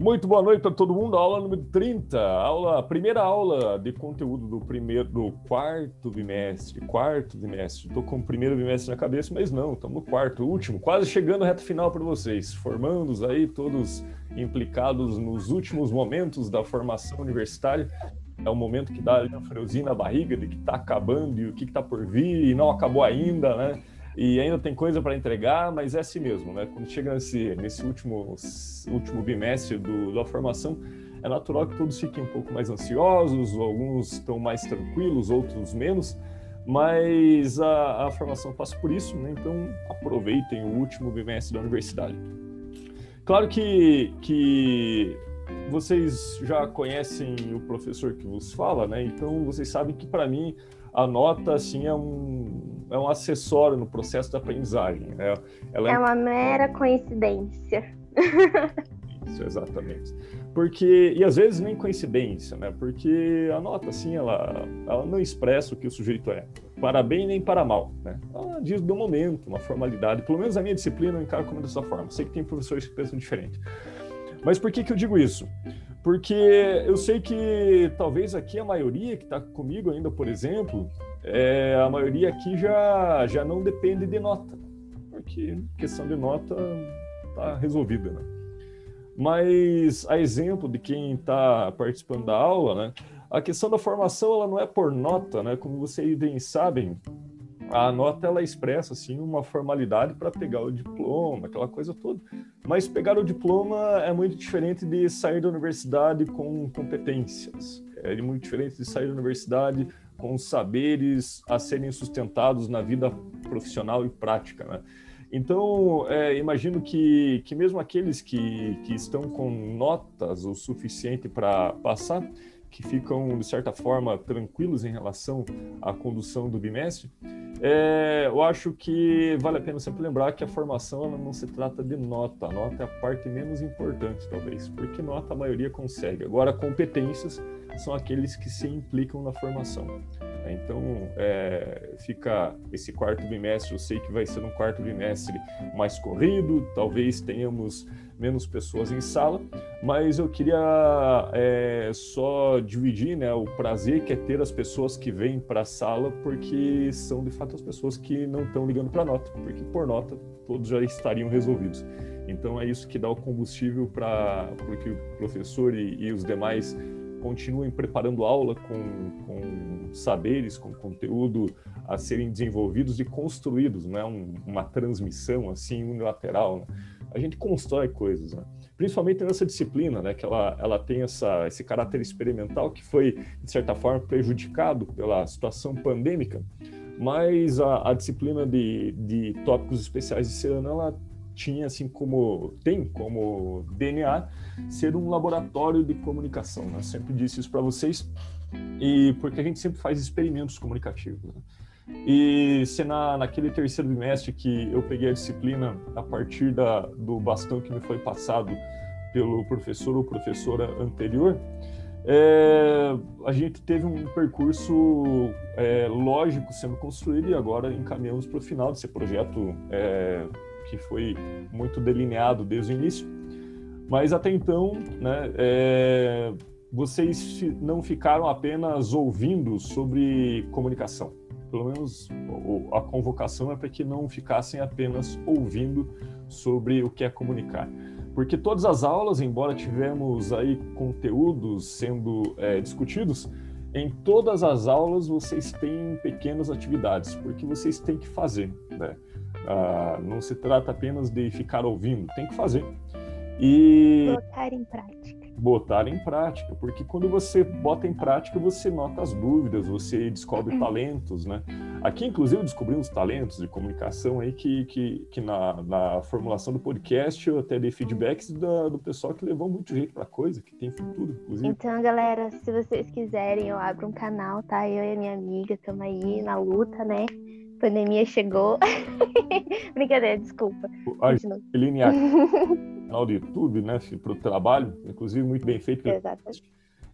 Muito boa noite para todo mundo. Aula número 30, aula, primeira aula de conteúdo do primeiro, do quarto bimestre, quarto bimestre. Estou com o primeiro bimestre na cabeça, mas não, estamos no quarto, último, quase chegando reta final para vocês, formandos aí, todos implicados nos últimos momentos da formação universitária. É o momento que dá ali friozinho na barriga de que está acabando e o que está por vir e não acabou ainda, né? E ainda tem coisa para entregar, mas é assim mesmo, né? Quando chega nesse, nesse último, último bimestre do, da formação, é natural que todos fiquem um pouco mais ansiosos, alguns estão mais tranquilos, outros menos, mas a, a formação passa por isso, né? Então aproveitem o último bimestre da universidade. Claro que, que vocês já conhecem o professor que vos fala, né? Então vocês sabem que para mim a nota assim é um, é um acessório no processo da aprendizagem. Né? Ela é... é uma mera coincidência. Isso, exatamente. Porque, e às vezes nem coincidência, né? Porque a nota, assim, ela, ela não expressa o que o sujeito é, para bem nem para mal, né? Ela diz do momento, uma formalidade. Pelo menos a minha disciplina eu encaro como dessa forma. Sei que tem professores que pensam diferente. Mas por que, que eu digo isso? Porque eu sei que talvez aqui a maioria que está comigo ainda, por exemplo, é, a maioria aqui já, já não depende de nota, porque questão de nota está resolvida. Né? Mas a exemplo de quem está participando da aula, né, a questão da formação ela não é por nota, né? Como vocês bem sabem, a nota ela expressa assim uma formalidade para pegar o diploma, aquela coisa toda. Mas pegar o diploma é muito diferente de sair da universidade com competências. É muito diferente de sair da universidade com saberes a serem sustentados na vida profissional e prática, né? Então, é, imagino que, que mesmo aqueles que, que estão com notas o suficiente para passar, que ficam, de certa forma, tranquilos em relação à condução do bimestre, é, eu acho que vale a pena sempre lembrar que a formação ela não se trata de nota. A nota é a parte menos importante, talvez, porque nota a maioria consegue. Agora, competências são aqueles que se implicam na formação. Então, é, fica esse quarto bimestre. Eu sei que vai ser um quarto bimestre mais corrido, talvez tenhamos menos pessoas em sala, mas eu queria é, só dividir né, o prazer que é ter as pessoas que vêm para a sala, porque são de fato as pessoas que não estão ligando para nota, porque por nota todos já estariam resolvidos. Então é isso que dá o combustível para que o professor e, e os demais continuem preparando aula com, com saberes, com conteúdo a serem desenvolvidos e construídos, não é um, uma transmissão assim unilateral. Né? A gente constrói coisas, né? principalmente nessa disciplina, né, que ela, ela tem essa, esse caráter experimental que foi, de certa forma, prejudicado pela situação pandêmica, mas a, a disciplina de, de tópicos especiais de Serana, ela tinha assim como, tem como DNA ser um laboratório de comunicação, né? sempre disse isso para vocês, e porque a gente sempre faz experimentos comunicativos, né? E se na, naquele terceiro bimestre que eu peguei a disciplina a partir da, do bastão que me foi passado pelo professor ou professora anterior, é, a gente teve um percurso é, lógico sendo construído e agora encaminhamos para o final desse projeto é, que foi muito delineado desde o início. Mas até então, né, é, vocês não ficaram apenas ouvindo sobre comunicação pelo menos a convocação é para que não ficassem apenas ouvindo sobre o que é comunicar. Porque todas as aulas, embora tivemos aí conteúdos sendo é, discutidos, em todas as aulas vocês têm pequenas atividades, porque vocês têm que fazer. Né? Ah, não se trata apenas de ficar ouvindo, tem que fazer. E... Botar em prática botar em prática, porque quando você bota em prática, você nota as dúvidas, você descobre uhum. talentos, né? Aqui, inclusive, descobrimos talentos de comunicação aí que, que, que na, na formulação do podcast eu até dei feedbacks da, do pessoal que levou muito jeito pra coisa, que tem futuro, inclusive. Então, galera, se vocês quiserem, eu abro um canal, tá? Eu e a minha amiga estamos aí na luta, né? pandemia chegou. Brincadeira, desculpa. A canal do YouTube, né, para o trabalho, inclusive muito bem feito. Exatamente.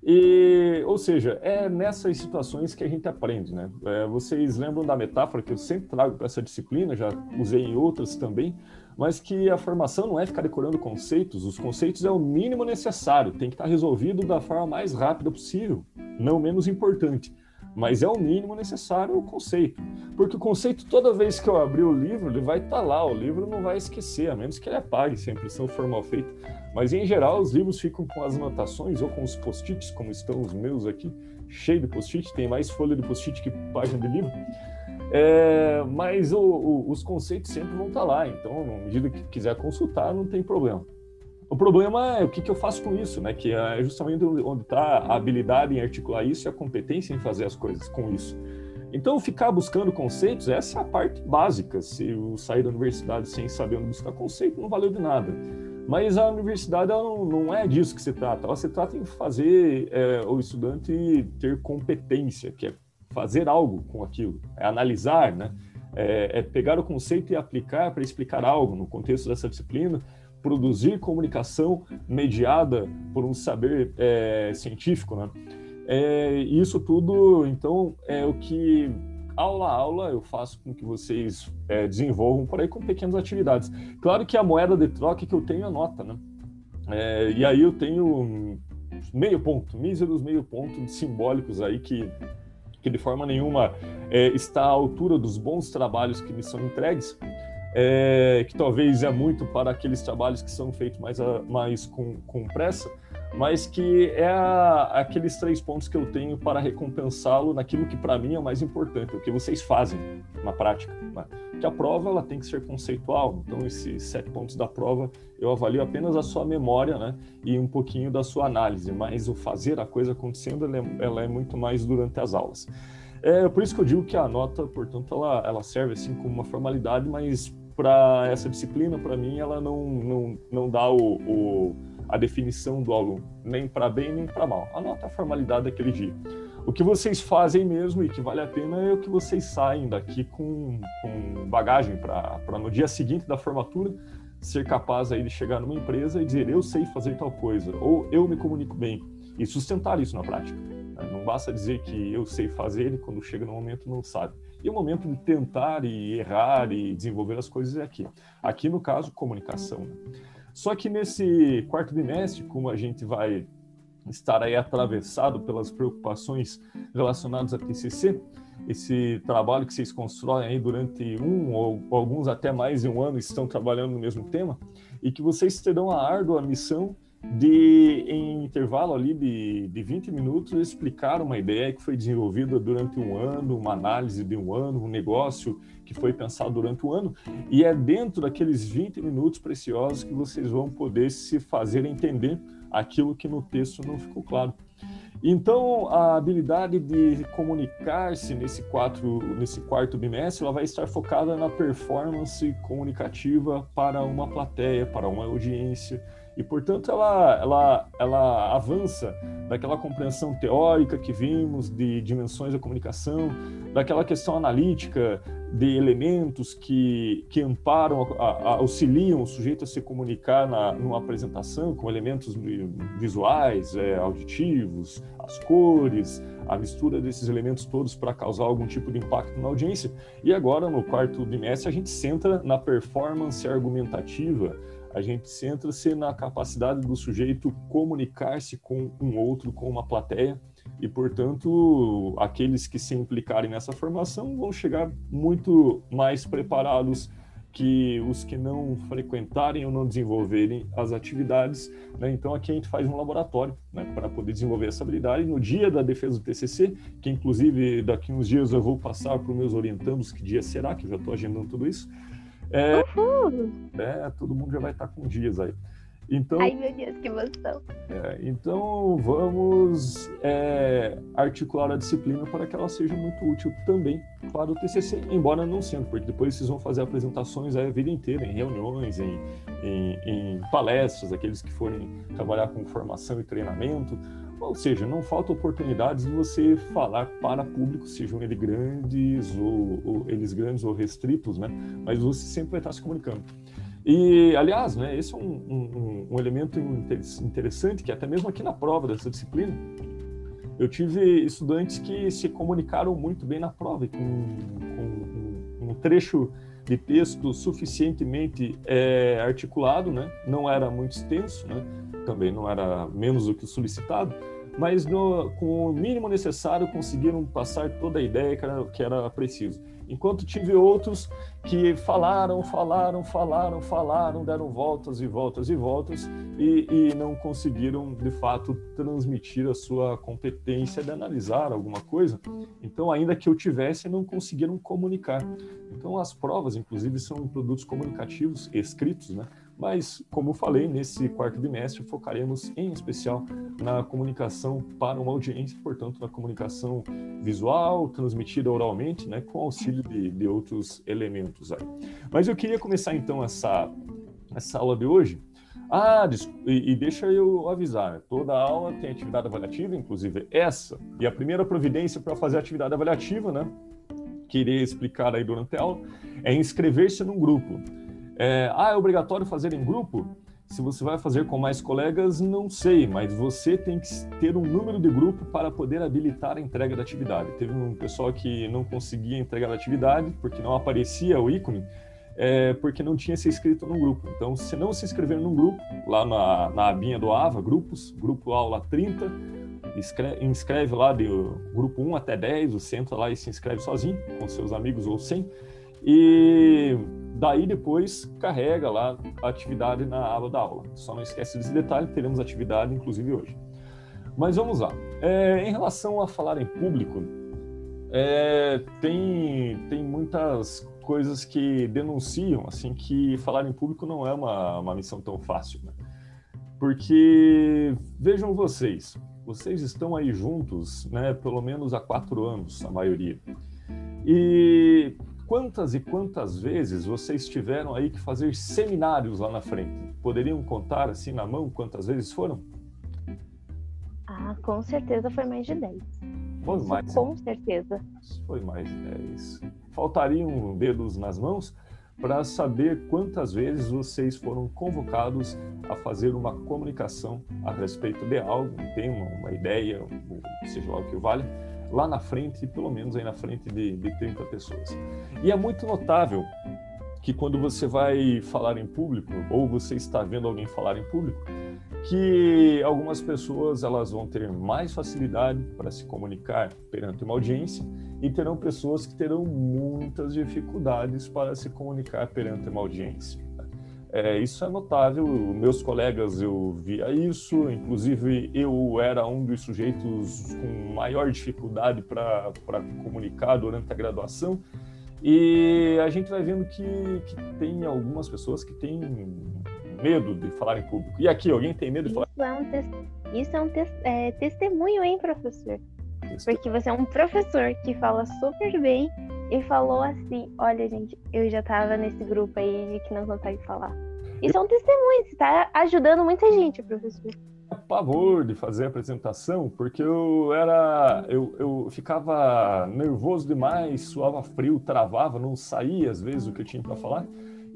E, ou seja, é nessas situações que a gente aprende, né? É, vocês lembram da metáfora que eu sempre trago para essa disciplina, já usei em outras também, mas que a formação não é ficar decorando conceitos, os conceitos é o mínimo necessário, tem que estar resolvido da forma mais rápida possível, não menos importante mas é o mínimo necessário o conceito. Porque o conceito, toda vez que eu abrir o livro, ele vai estar tá lá, o livro não vai esquecer, a menos que ele apague se a impressão for mal feita. Mas, em geral, os livros ficam com as anotações ou com os post-its, como estão os meus aqui, cheio de post-it, tem mais folha de post-it que página de livro. É, mas o, o, os conceitos sempre vão estar tá lá, então, na medida que quiser consultar, não tem problema. O problema é o que, que eu faço com isso, né? Que é justamente onde está a habilidade em articular isso e a competência em fazer as coisas com isso. Então, ficar buscando conceitos, essa é a parte básica. Se eu sair da universidade sem saber onde buscar conceito, não valeu de nada. Mas a universidade não, não, é disso que se trata. Ela se trata em fazer é, o estudante ter competência, que é fazer algo com aquilo, é analisar, né? É, é pegar o conceito e aplicar para explicar algo no contexto dessa disciplina produzir comunicação mediada por um saber é, científico, né? É, isso tudo, então, é o que aula a aula eu faço com que vocês é, desenvolvam por aí com pequenas atividades. Claro que a moeda de troca que eu tenho é nota, né? É, e aí eu tenho meio ponto, míseros meio ponto simbólicos aí que, que de forma nenhuma é, está à altura dos bons trabalhos que me são entregues, é, que talvez é muito para aqueles trabalhos que são feitos mais, a, mais com, com pressa, mas que é a, aqueles três pontos que eu tenho para recompensá-lo naquilo que para mim é o mais importante, o que vocês fazem na prática. Né? Que a prova ela tem que ser conceitual, então esses sete pontos da prova eu avalio apenas a sua memória né, e um pouquinho da sua análise, mas o fazer a coisa acontecendo ela é, ela é muito mais durante as aulas. É por isso que eu digo que a nota, portanto, ela, ela serve assim como uma formalidade, mas para essa disciplina, para mim, ela não, não, não dá o, o a definição do aluno, nem para bem nem para mal. Anota a formalidade daquele dia. O que vocês fazem mesmo e que vale a pena é o que vocês saem daqui com, com bagagem para no dia seguinte da formatura ser capaz aí de chegar numa empresa e dizer eu sei fazer tal coisa ou eu me comunico bem e sustentar isso na prática. Não basta dizer que eu sei fazer e quando chega no momento não sabe. E o momento de tentar e errar e desenvolver as coisas é aqui. Aqui, no caso, comunicação. Né? Só que nesse quarto bimestre, como a gente vai estar aí atravessado pelas preocupações relacionadas a TCC, esse trabalho que vocês constroem aí durante um ou alguns até mais de um ano estão trabalhando no mesmo tema e que vocês terão a árdua missão de, em intervalo ali de, de 20 minutos, explicar uma ideia que foi desenvolvida durante um ano, uma análise de um ano, um negócio que foi pensado durante um ano, e é dentro daqueles 20 minutos preciosos que vocês vão poder se fazer entender aquilo que no texto não ficou claro. Então, a habilidade de comunicar-se nesse, quatro, nesse quarto bimestre, ela vai estar focada na performance comunicativa para uma plateia, para uma audiência, e, portanto, ela, ela, ela avança daquela compreensão teórica que vimos de dimensões da comunicação, daquela questão analítica de elementos que, que amparam, a, a, auxiliam o sujeito a se comunicar na, numa apresentação, com elementos visuais, é, auditivos, as cores, a mistura desses elementos todos para causar algum tipo de impacto na audiência. E agora, no quarto bimestre, a gente centra na performance argumentativa, a gente centra-se na capacidade do sujeito comunicar-se com um outro, com uma plateia, e, portanto, aqueles que se implicarem nessa formação vão chegar muito mais preparados que os que não frequentarem ou não desenvolverem as atividades. Né? Então, aqui a gente faz um laboratório né, para poder desenvolver essa habilidade. No dia da defesa do TCC, que inclusive daqui uns dias eu vou passar para os meus orientandos que dia será, que eu já estou agendando tudo isso, é, é, todo mundo já vai estar com dias aí. Então, Ai, meu Deus, que emoção. É, então, vamos é, articular a disciplina para que ela seja muito útil também para o TCC, embora não sendo, porque depois vocês vão fazer apresentações a vida inteira, em reuniões, em, em, em palestras, aqueles que forem trabalhar com formação e treinamento, ou seja, não falta oportunidades de você falar para público, sejam eles grandes ou, ou, eles grandes ou restritos, né? Mas você sempre vai estar se comunicando. E, aliás, né, esse é um, um, um elemento interessante que até mesmo aqui na prova dessa disciplina, Eu tive estudantes que se comunicaram muito bem na prova, com, com um trecho de texto suficientemente é, articulado, né? não era muito extenso, né? Também não era menos do que o solicitado, mas no, com o mínimo necessário conseguiram passar toda a ideia que era, que era preciso. Enquanto tive outros que falaram, falaram, falaram, falaram, deram voltas e voltas e voltas e, e não conseguiram, de fato, transmitir a sua competência de analisar alguma coisa. Então, ainda que eu tivesse, não conseguiram comunicar. Então, as provas, inclusive, são produtos comunicativos escritos, né? Mas, como falei, nesse quarto bimestre focaremos em especial na comunicação para uma audiência, portanto, na comunicação visual, transmitida oralmente, né, com auxílio de, de outros elementos aí. Mas eu queria começar então essa, essa aula de hoje. Ah, e, e deixa eu avisar, toda aula tem atividade avaliativa, inclusive essa, e a primeira providência para fazer atividade avaliativa, né, que irei explicar aí durante a aula, é inscrever-se num grupo. É, ah, é obrigatório fazer em grupo? Se você vai fazer com mais colegas, não sei, mas você tem que ter um número de grupo para poder habilitar a entrega da atividade. Teve um pessoal que não conseguia entregar a atividade porque não aparecia o ícone, é, porque não tinha se inscrito no grupo. Então, se não se inscrever num grupo, lá na, na abinha do AVA, grupos, grupo aula 30, inscreve, inscreve lá de grupo 1 até 10, você entra lá e se inscreve sozinho, com seus amigos ou sem. E daí depois carrega lá a atividade na aba da aula. Só não esquece desse detalhe, teremos atividade inclusive hoje. Mas vamos lá. É, em relação a falar em público, é, tem, tem muitas coisas que denunciam assim que falar em público não é uma, uma missão tão fácil. Né? Porque vejam vocês, vocês estão aí juntos, né, pelo menos há quatro anos, a maioria. E Quantas e quantas vezes vocês tiveram aí que fazer seminários lá na frente? Poderiam contar assim na mão quantas vezes foram? Ah, com certeza foi mais de 10. Foi mais. Com certeza. Foi mais de 10. Faltariam dedos nas mãos para saber quantas vezes vocês foram convocados a fazer uma comunicação a respeito de algo, um tema, uma ideia, seja lá o que vale lá na frente, pelo menos aí na frente de, de 30 pessoas. E é muito notável que quando você vai falar em público, ou você está vendo alguém falar em público, que algumas pessoas elas vão ter mais facilidade para se comunicar perante uma audiência e terão pessoas que terão muitas dificuldades para se comunicar perante uma audiência. É, isso é notável, meus colegas eu via isso, inclusive eu era um dos sujeitos com maior dificuldade para comunicar durante a graduação, e a gente vai vendo que, que tem algumas pessoas que têm medo de falar em público. E aqui, alguém tem medo de falar? Isso é um, te isso é um te é, testemunho, hein, professor? Porque você é um professor que fala super bem e falou assim: Olha, gente, eu já tava nesse grupo aí de que não consegue falar. Isso é um testemunho, você tá ajudando muita gente, professor. Pavor de fazer a apresentação, porque eu era. Eu, eu ficava nervoso demais, suava frio, travava, não saía às vezes o que eu tinha para falar.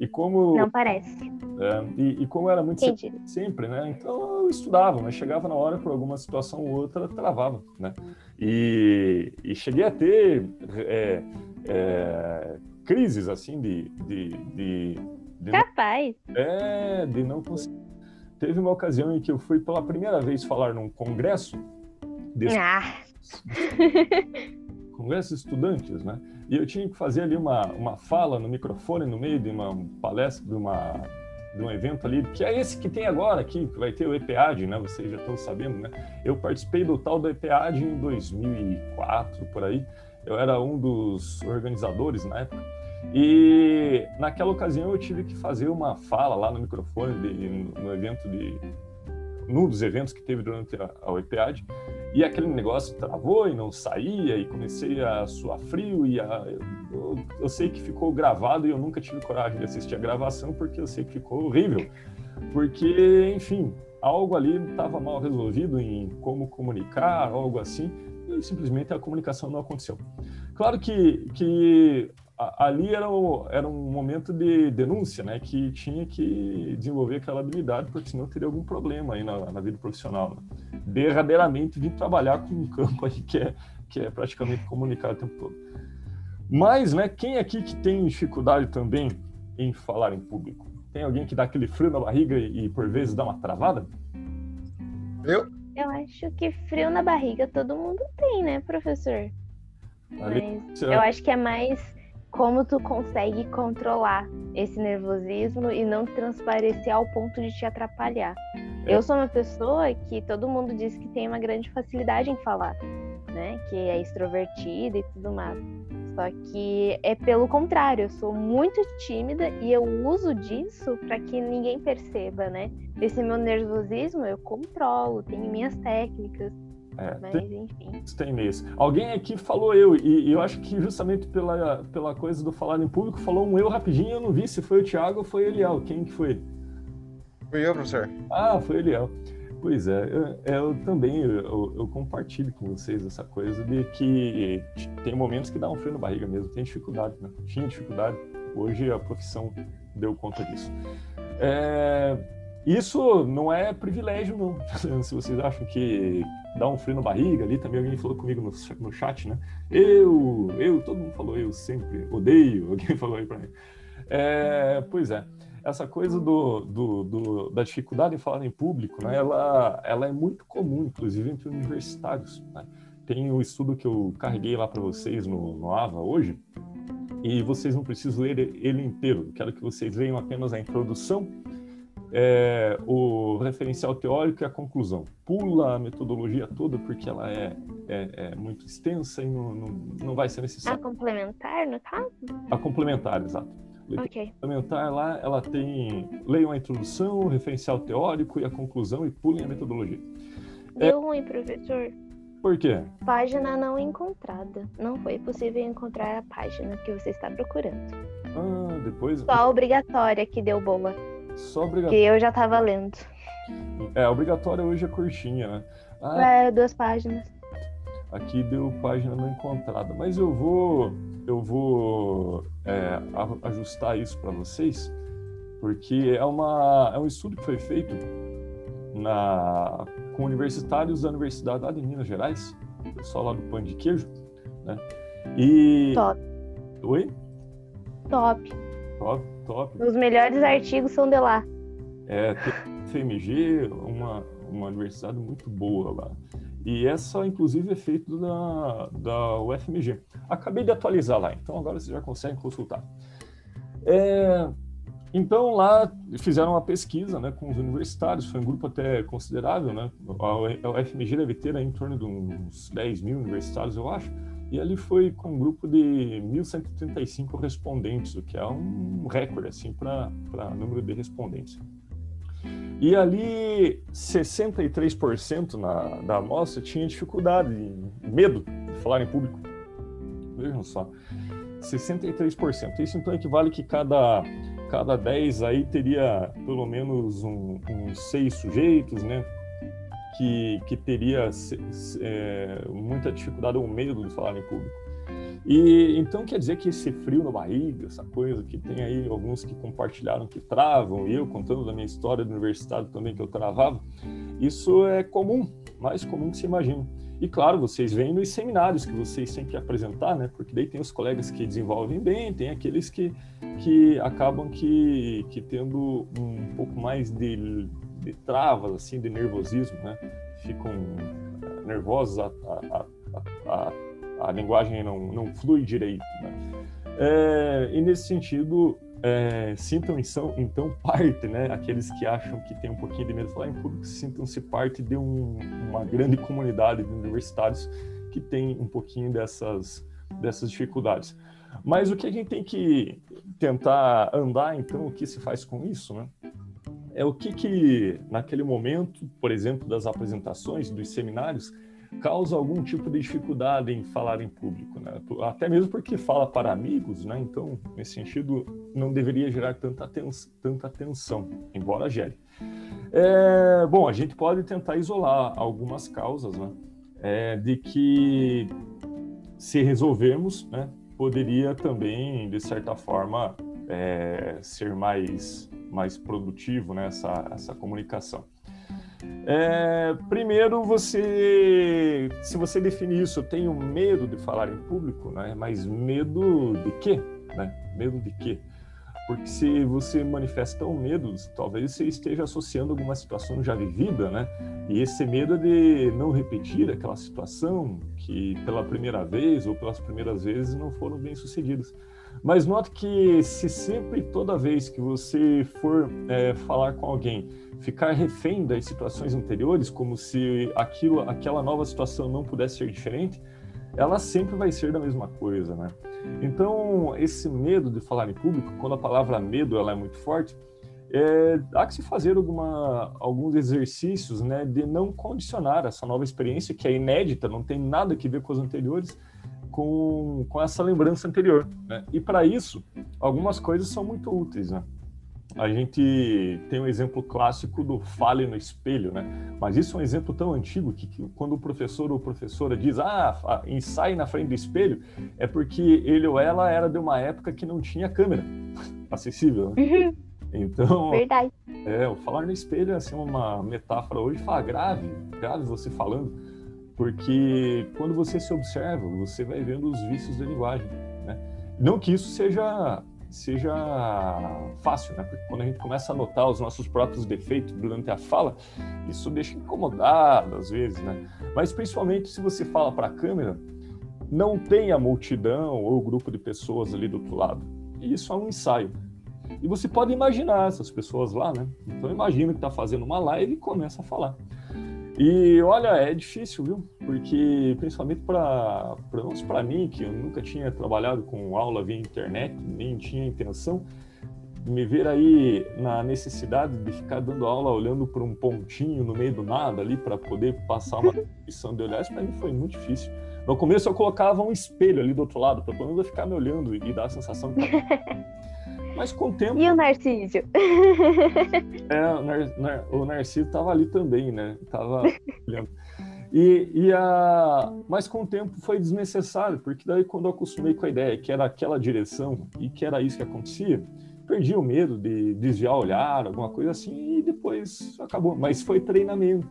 E como. Não parece. É, e, e, como era muito sempre, sempre, né? Então eu estudava, mas chegava na hora por alguma situação ou outra, travava, né? E, e cheguei a ter é, é, crises assim de, de, de, de Capaz. Não, é, de não conseguir. Teve uma ocasião em que eu fui pela primeira vez falar num congresso. Desse, ah. congresso de estudantes, né? E eu tinha que fazer ali uma, uma fala no microfone no meio de uma palestra, de, uma, de um evento ali, que é esse que tem agora aqui, que vai ter o EPAD, né? Vocês já estão sabendo, né? Eu participei do tal do EPAD em 2004, por aí. Eu era um dos organizadores na época. E naquela ocasião eu tive que fazer uma fala lá no microfone de, no evento de num dos eventos que teve durante a, a e aquele negócio travou e não saía, e comecei a suar frio, e a, eu, eu, sei que ficou gravado e eu nunca tive coragem de assistir a gravação, porque eu sei que ficou horrível. Porque, enfim, algo ali estava mal resolvido em como comunicar, algo assim, e simplesmente a comunicação não aconteceu. Claro que, que ali era, o, era um momento de denúncia, né, que tinha que desenvolver aquela habilidade, porque senão teria algum problema aí na, na vida profissional, né? derradeiramente vim trabalhar com um campo aí que é, que é praticamente comunicado o tempo todo. Mas, né, quem aqui que tem dificuldade também em falar em público? Tem alguém que dá aquele frio na barriga e, e por vezes dá uma travada? Eu? Eu acho que frio na barriga todo mundo tem, né, professor? Mas eu acho que é mais como tu consegue controlar esse nervosismo e não transparecer ao ponto de te atrapalhar. É. Eu sou uma pessoa que todo mundo diz que tem uma grande facilidade em falar, né? Que é extrovertida e tudo mais. Só que é pelo contrário, eu sou muito tímida e eu uso disso para que ninguém perceba, né? Esse meu nervosismo eu controlo, tenho minhas técnicas. É, Mas, tem, enfim. Tem mesmo. Alguém aqui falou eu, e, e, eu acho que justamente pela, pela coisa do falar em público, falou um eu rapidinho, eu não vi se foi o Thiago ou foi o Eliel. Quem que foi? Foi eu, professor. Ah, foi o Eliel. Pois é, eu, eu também eu, eu, compartilho com vocês essa coisa de que tem momentos que dá um frio na barriga mesmo, tem dificuldade, né? Tinha dificuldade, hoje a profissão deu conta disso. É, isso não é privilégio, não. Se vocês acham que dá um frio na barriga ali, também alguém falou comigo no, no chat, né? Eu, eu, todo mundo falou eu sempre, odeio, alguém falou aí pra mim. É, pois é, essa coisa do, do, do, da dificuldade em falar em público, né? Ela, ela é muito comum, inclusive entre universitários. Né? Tem o um estudo que eu carreguei lá para vocês no, no AVA hoje, e vocês não precisam ler ele inteiro. Quero que vocês leiam apenas a introdução é, o referencial teórico e a conclusão. Pula a metodologia toda porque ela é, é, é muito extensa e não, não, não, vai ser necessário. A complementar, no caso? A complementar, exato. A complementar lá, ela tem leiam a introdução, o referencial teórico e a conclusão e pulem a metodologia. Deu é ruim, professor. Por quê? Página não encontrada. Não foi possível encontrar a página que você está procurando. Ah, depois. Só a obrigatória que deu boa. Só obrigatório. Que eu já tava lendo. É, obrigatória hoje é curtinha, né? Ah, é, duas páginas. Aqui deu página não encontrada. Mas eu vou, eu vou é, ajustar isso para vocês, porque é, uma, é um estudo que foi feito na, com universitários da Universidade lá de Minas Gerais, pessoal lá do Pão de Queijo, né? E... Top. Oi? Top. Top, top. Os melhores artigos são de lá. É, tem uma, uma universidade muito boa lá. E essa, inclusive, é feita da, da UFMG. Acabei de atualizar lá, então agora vocês já conseguem consultar. É, então, lá fizeram uma pesquisa né, com os universitários, foi um grupo até considerável, né? A UFMG deve ter aí, em torno de uns 10 mil universitários, eu acho. E ali foi com um grupo de 1.135 respondentes, o que é um recorde assim para número de respondentes. E ali 63% na, da amostra tinha dificuldade, medo de falar em público. Vejam só, 63%. Isso então equivale que cada cada 10 aí teria pelo menos um, uns seis sujeitos, né? que, que teria é, muita dificuldade ou medo de falar em público. E então quer dizer que esse frio na barriga, essa coisa que tem aí alguns que compartilharam que travam, e eu contando da minha história do universitário também que eu travava, isso é comum, mais comum que se imagina. E claro, vocês vêm nos seminários que vocês têm que apresentar, né? Porque daí tem os colegas que desenvolvem bem, tem aqueles que, que acabam que, que tendo um pouco mais de de travas, assim, de nervosismo, né? Ficam eh, nervosos, a, a, a, a, linguagem não, não flui direito, né? É, e nesse sentido, é, sintam então, então parte, né? Aqueles que acham que tem um pouquinho de medo de falar em público, sintam-se parte de um, uma grande comunidade de universitários que tem um pouquinho dessas, dessas dificuldades. Mas o que a gente tem que tentar andar, então, o que se faz com isso, né? é o que que naquele momento, por exemplo, das apresentações, dos seminários, causa algum tipo de dificuldade em falar em público, né? Até mesmo porque fala para amigos, né? Então, nesse sentido, não deveria gerar tanta, tens tanta tensão, embora gere. É, bom, a gente pode tentar isolar algumas causas, né? É, de que se resolvermos, né, poderia também, de certa forma, é, ser mais mais produtivo né, essa, essa comunicação. É, primeiro, você, se você definir isso, eu tenho medo de falar em público, né? Mas medo de quê? Né? Medo de quê? Porque se você manifesta um medo, talvez você esteja associando alguma situação já vivida, né? E esse medo é de não repetir aquela situação que pela primeira vez ou pelas primeiras vezes não foram bem sucedidas. Mas note que se sempre, toda vez que você for é, falar com alguém, ficar refém das situações anteriores, como se aquilo, aquela nova situação não pudesse ser diferente, ela sempre vai ser da mesma coisa, né? Então, esse medo de falar em público, quando a palavra medo ela é muito forte, é, há que se fazer alguma, alguns exercícios né, de não condicionar essa nova experiência, que é inédita, não tem nada que ver com as anteriores, com, com essa lembrança anterior. Né? E para isso, algumas coisas são muito úteis. Né? a gente tem um exemplo clássico do fale no espelho, né? Mas isso é um exemplo tão antigo que, que quando o professor ou professora diz, ah, ensaie na frente do espelho, é porque ele ou ela era de uma época que não tinha câmera acessível. Né? Uhum. Então, Verdade. É, o falar no espelho é assim, uma metáfora hoje, fala grave, grave você falando, porque quando você se observa, você vai vendo os vícios da linguagem, né? Não que isso seja seja fácil, né? Porque quando a gente começa a notar os nossos próprios defeitos durante a fala, isso deixa incomodado às vezes, né? Mas principalmente se você fala para a câmera, não tem a multidão ou o grupo de pessoas ali do outro lado. E isso é um ensaio. E você pode imaginar essas pessoas lá, né? Então imagina que está fazendo uma live e começa a falar. E olha, é difícil, viu? Porque principalmente para para mim, que eu nunca tinha trabalhado com aula via internet, nem tinha intenção, me ver aí na necessidade de ficar dando aula olhando para um pontinho no meio do nada ali para poder passar uma lição de olhar, isso para mim foi muito difícil. No começo eu colocava um espelho ali do outro lado para pelo menos eu ficar me olhando e dar a sensação de Mas com o tempo. E o Narciso? É, o, Nar, Nar, o Narciso estava ali também, né? Tava olhando. E, e a... Mas com o tempo foi desnecessário, porque daí quando eu acostumei com a ideia que era aquela direção e que era isso que acontecia, perdi o medo de desviar o olhar, alguma coisa assim, e depois acabou. Mas foi treinamento.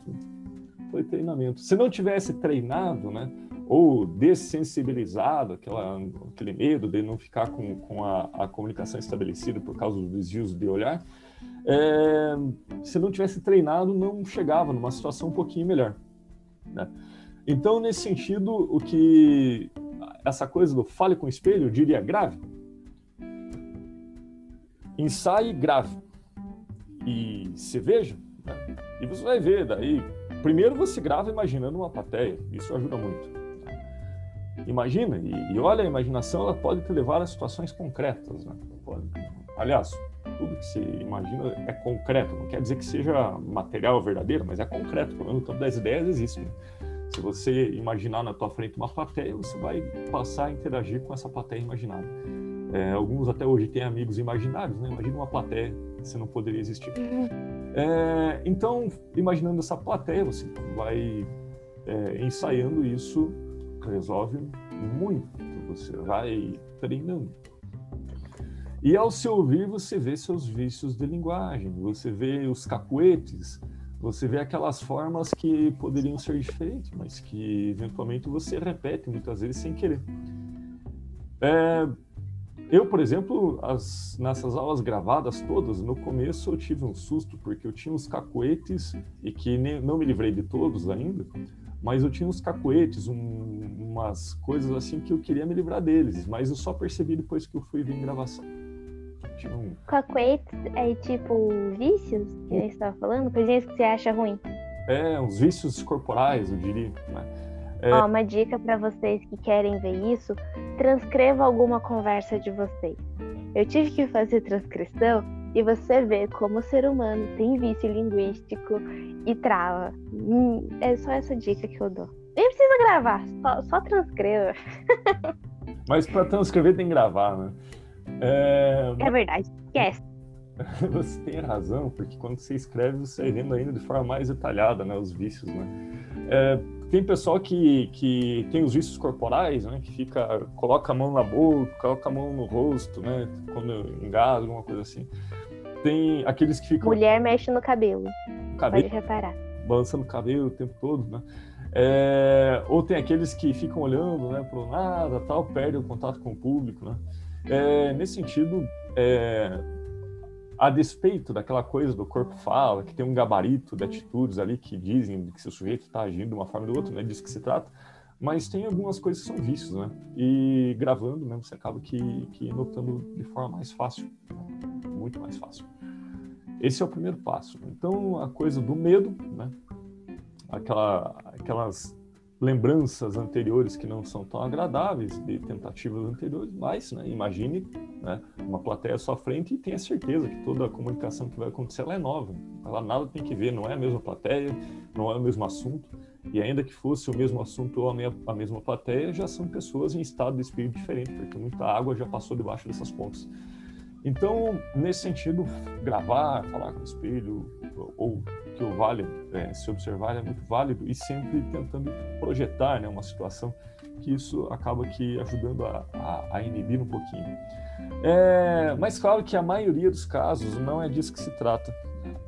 Foi treinamento. Se não tivesse treinado, né? Ou dessensibilizado, aquela, aquele medo de não ficar com, com a, a comunicação estabelecida por causa dos desvios de olhar, é, se não tivesse treinado, não chegava numa situação um pouquinho melhor. Né? Então, nesse sentido, o que essa coisa do fale com espelho, eu diria grave, ensaie grave e se veja, né? e você vai ver daí. Primeiro você grava imaginando uma plateia, isso ajuda muito. Imagina, e, e, olha, a imaginação ela pode te levar a situações concretas. Né? Pode, aliás, tudo que se imagina é concreto, não quer dizer que seja material verdadeiro, mas é concreto, pelo menos no campo das ideias existe. Né? Se você imaginar na tua frente uma plateia, você vai passar a interagir com essa plateia imaginada. É, alguns até hoje têm amigos imaginários, né? Imagina uma plateia você não poderia existir. É, então, imaginando essa plateia, você vai é, ensaiando isso resolve muito. Você vai treinando. E ao se ouvir, você vê seus vícios de linguagem, você vê os cacuetes, você vê aquelas formas que poderiam ser diferentes, mas que eventualmente você repete muitas vezes sem querer. É, eu, por exemplo, as, nessas aulas gravadas todas, no começo eu tive um susto, porque eu tinha uns cacuetes, e que nem, não me livrei de todos ainda, mas eu tinha uns cacuetes, um, umas coisas assim que eu queria me livrar deles, mas eu só percebi depois que eu fui ver em gravação. Um... Cacuetes é tipo vícios que você estava falando? Coisinhas que você acha ruim? É, uns vícios corporais, eu diria. Né? É... Ó, uma dica para vocês que querem ver isso: transcreva alguma conversa de vocês. Eu tive que fazer transcrição e você vê como o ser humano tem vício linguístico e trava. Hum, é só essa dica que eu dou. Nem precisa gravar, só, só transcreva. Mas para transcrever tem que gravar, né? É, é verdade, esquece. Você tem razão, porque quando você escreve, você vai vendo ainda de forma mais detalhada né, os vícios, né? É, tem pessoal que, que tem os vícios corporais, né? Que fica, coloca a mão na boca, coloca a mão no rosto, né? Quando engasga, alguma coisa assim. Tem aqueles que ficam... Mulher mexe no cabelo. cabelo. Pode reparar. balançando o cabelo o tempo todo, né? É, ou tem aqueles que ficam olhando né, para o nada, tal, perdem o contato com o público. Né? É, nesse sentido, é, a despeito daquela coisa do corpo fala, que tem um gabarito de atitudes ali que dizem que se o sujeito está agindo de uma forma ou de outra, né, disso que se trata, mas tem algumas coisas que são vícios, né? E gravando, né, você acaba que, que notando de forma mais fácil, né? muito mais fácil. Esse é o primeiro passo. Então, a coisa do medo, né? Aquela, aquelas lembranças anteriores que não são tão agradáveis de tentativas anteriores, mas né, imagine né, uma plateia à sua frente e tenha certeza que toda a comunicação que vai acontecer é nova. Ela nada tem que ver, não é a mesma plateia, não é o mesmo assunto. E ainda que fosse o mesmo assunto ou a mesma plateia, já são pessoas em estado de espírito diferente, porque muita água já passou debaixo dessas pontes. Então, nesse sentido, gravar, falar com o espelho, ou que o vale é, se observar é muito válido e sempre tentando projetar né, uma situação que isso acaba que ajudando a, a, a inibir um pouquinho. É, mas claro que a maioria dos casos não é disso que se trata.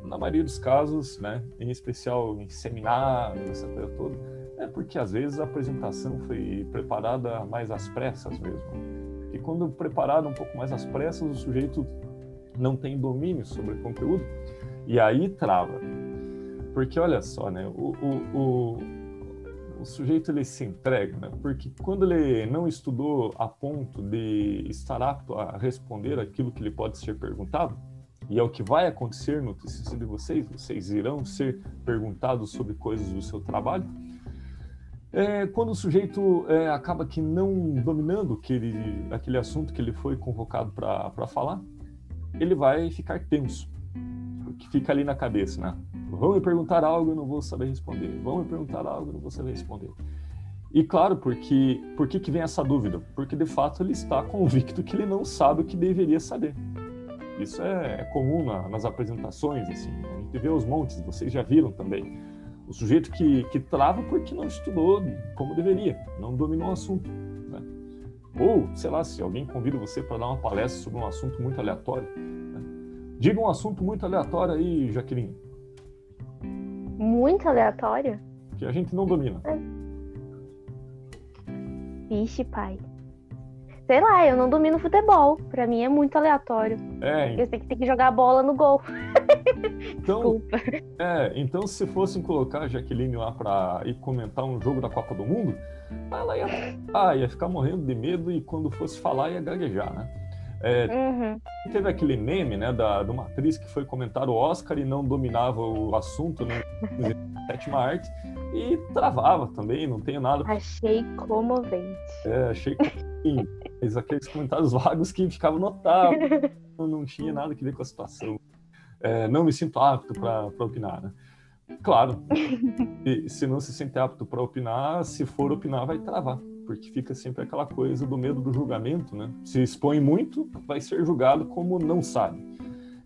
Na maioria dos casos, né, em especial em seminários, essa coisa toda, é porque às vezes a apresentação foi preparada mais às pressas mesmo. E quando preparado um pouco mais às pressas, o sujeito não tem domínio sobre o conteúdo e aí trava. Porque olha só, né? O, o, o, o sujeito ele se entrega, né? Porque quando ele não estudou a ponto de estar apto a responder aquilo que lhe pode ser perguntado, e é o que vai acontecer no TCC de vocês, vocês irão ser perguntados sobre coisas do seu trabalho, é, quando o sujeito é, acaba que não dominando aquele, aquele assunto que ele foi convocado para falar, ele vai ficar tenso, que fica ali na cabeça, né? Vão me perguntar algo, eu não vou saber responder. Vão me perguntar algo, eu não vou saber responder. E claro, porque por que, vem essa dúvida? Porque de fato ele está convicto que ele não sabe o que deveria saber. Isso é, é comum na, nas apresentações, assim. A gente vê os montes, vocês já viram também o sujeito que, que trava porque não estudou como deveria, não dominou o assunto. Né? Ou, sei lá, se alguém convida você para dar uma palestra sobre um assunto muito aleatório. Né? Diga um assunto muito aleatório aí, Jaqueline. Muito aleatório? Que a gente não domina. É. Vixe, pai. Sei lá, eu não domino futebol. Pra mim é muito aleatório. É, eu sei que tem que jogar a bola no gol. Então, Desculpa. É, então se fossem colocar a Jaqueline lá para ir comentar um jogo da Copa do Mundo, ela ia, ah, ia ficar morrendo de medo e quando fosse falar ia gaguejar, né? É, uhum. Teve aquele meme, né, da, de uma atriz que foi comentar o Oscar e não dominava o assunto, né, sétima arte, e travava também, não tenho nada. Achei comovente. É, achei comovente. aqueles comentários vagos que ficavam notáveis, não tinha nada a ver com a situação é, não me sinto apto para opinar, né? Claro, e, se não se sente apto para opinar, se for opinar, vai travar, porque fica sempre aquela coisa do medo do julgamento, né? Se expõe muito, vai ser julgado como não sabe,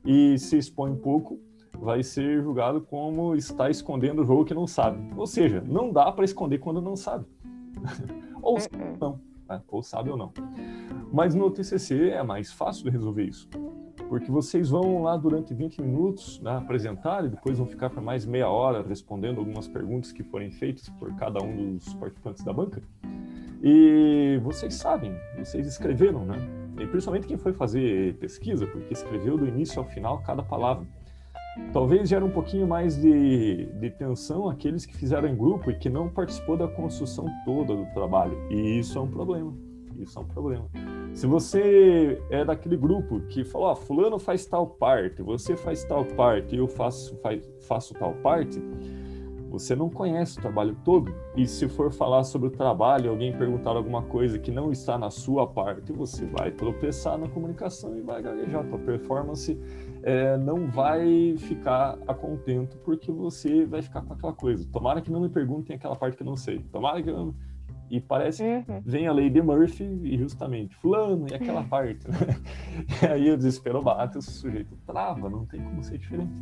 e se expõe pouco, vai ser julgado como está escondendo o jogo que não sabe. Ou seja, não dá para esconder quando não sabe. ou sabe ou não, né? ou sabe ou não. Mas no TCC é mais fácil de resolver isso porque vocês vão lá durante 20 minutos né, apresentar e depois vão ficar por mais meia hora respondendo algumas perguntas que forem feitas por cada um dos participantes da banca. E vocês sabem, vocês escreveram, né? E principalmente quem foi fazer pesquisa, porque escreveu do início ao final cada palavra. Talvez gere um pouquinho mais de, de tensão aqueles que fizeram em grupo e que não participou da construção toda do trabalho. E isso é um problema. Isso é um problema. Se você é daquele grupo que falou, ah, fulano faz tal parte, você faz tal parte, eu faço, faz, faço tal parte, você não conhece o trabalho todo. E se for falar sobre o trabalho, alguém perguntar alguma coisa que não está na sua parte, você vai tropeçar na comunicação e vai gaguejar. Tua performance é, não vai ficar a contento porque você vai ficar com aquela coisa. Tomara que não me perguntem aquela parte que eu não sei. Tomara que eu e parece uhum. que vem a lei de Murphy e justamente fulano e aquela parte, né? E aí o desespero bate, o sujeito trava, não tem como ser diferente.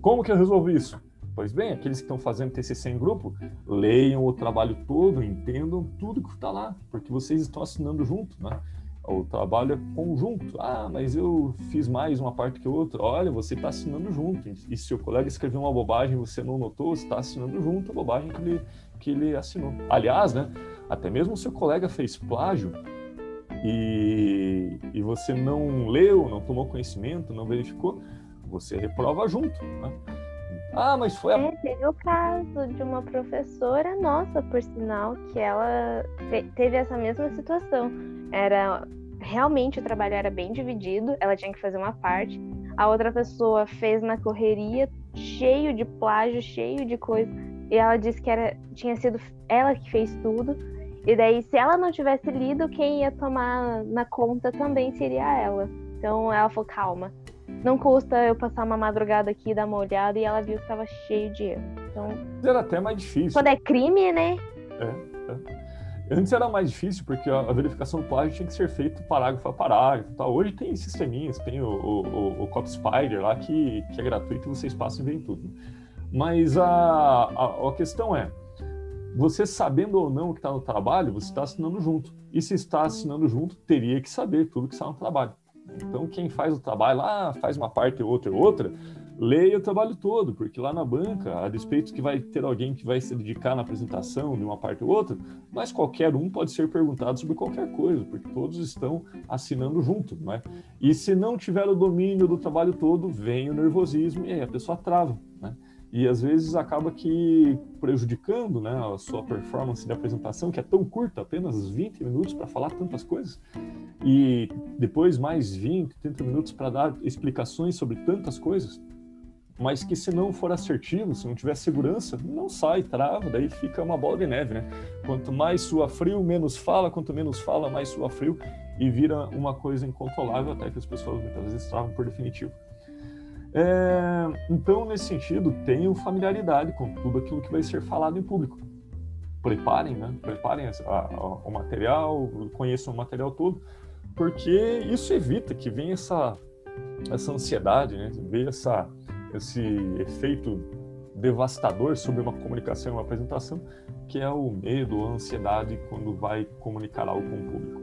Como que eu resolvi isso? Pois bem, aqueles que estão fazendo TCC em grupo, leiam o trabalho todo, entendam tudo que está lá, porque vocês estão assinando junto, né? O trabalho é conjunto. Ah, mas eu fiz mais uma parte que outra. Olha, você está assinando junto. E se o colega escreveu uma bobagem e você não notou, você está assinando junto a bobagem que ele, que ele assinou. Aliás, né, até mesmo se o colega fez plágio e, e você não leu, não tomou conhecimento, não verificou, você reprova junto. Né? Ah, mas foi a... É, teve o caso de uma professora nossa, por sinal, que ela te teve essa mesma situação. Era realmente o trabalho era bem dividido, ela tinha que fazer uma parte. A outra pessoa fez na correria, cheio de plágio, cheio de coisa. E ela disse que era, tinha sido ela que fez tudo. E daí, se ela não tivesse lido, quem ia tomar na conta também seria ela. Então ela falou: calma, não custa eu passar uma madrugada aqui, dar uma olhada e ela viu que estava cheio de erro. Então. Era até mais difícil. Quando é crime, né? É, é. Antes era mais difícil, porque a, verificação do plágio tinha que ser feito parágrafo a parágrafo. Tal. Hoje tem sisteminhas, tem o, o, o Cop Spider lá que, que é gratuito e vocês passam e veem tudo. Mas a, a, a questão é, você sabendo ou não o que está no trabalho, você está assinando junto. E se está assinando junto, teria que saber tudo que está no trabalho. Então, quem faz o trabalho lá, faz uma parte, outra, outra, leia o trabalho todo, porque lá na banca, a despeito que vai ter alguém que vai se dedicar na apresentação de uma parte ou outra, mas qualquer um pode ser perguntado sobre qualquer coisa, porque todos estão assinando junto, não é? E se não tiver o domínio do trabalho todo, vem o nervosismo e aí a pessoa trava, né? E às vezes acaba que prejudicando né, a sua performance de apresentação, que é tão curta, apenas 20 minutos para falar tantas coisas, e depois mais 20, 30 minutos para dar explicações sobre tantas coisas, mas que se não for assertivo, se não tiver segurança, não sai, trava, daí fica uma bola de neve, né? Quanto mais sua frio, menos fala, quanto menos fala, mais sua frio, e vira uma coisa incontrolável, até que as pessoas muitas vezes travam por definitivo. É, então, nesse sentido, tenham familiaridade com tudo aquilo que vai ser falado em público. Preparem, né? Preparem a, a, o material, conheçam o material todo, porque isso evita que venha essa, essa ansiedade, né? Venha essa, esse efeito devastador sobre uma comunicação uma apresentação, que é o medo, a ansiedade quando vai comunicar algo com o público.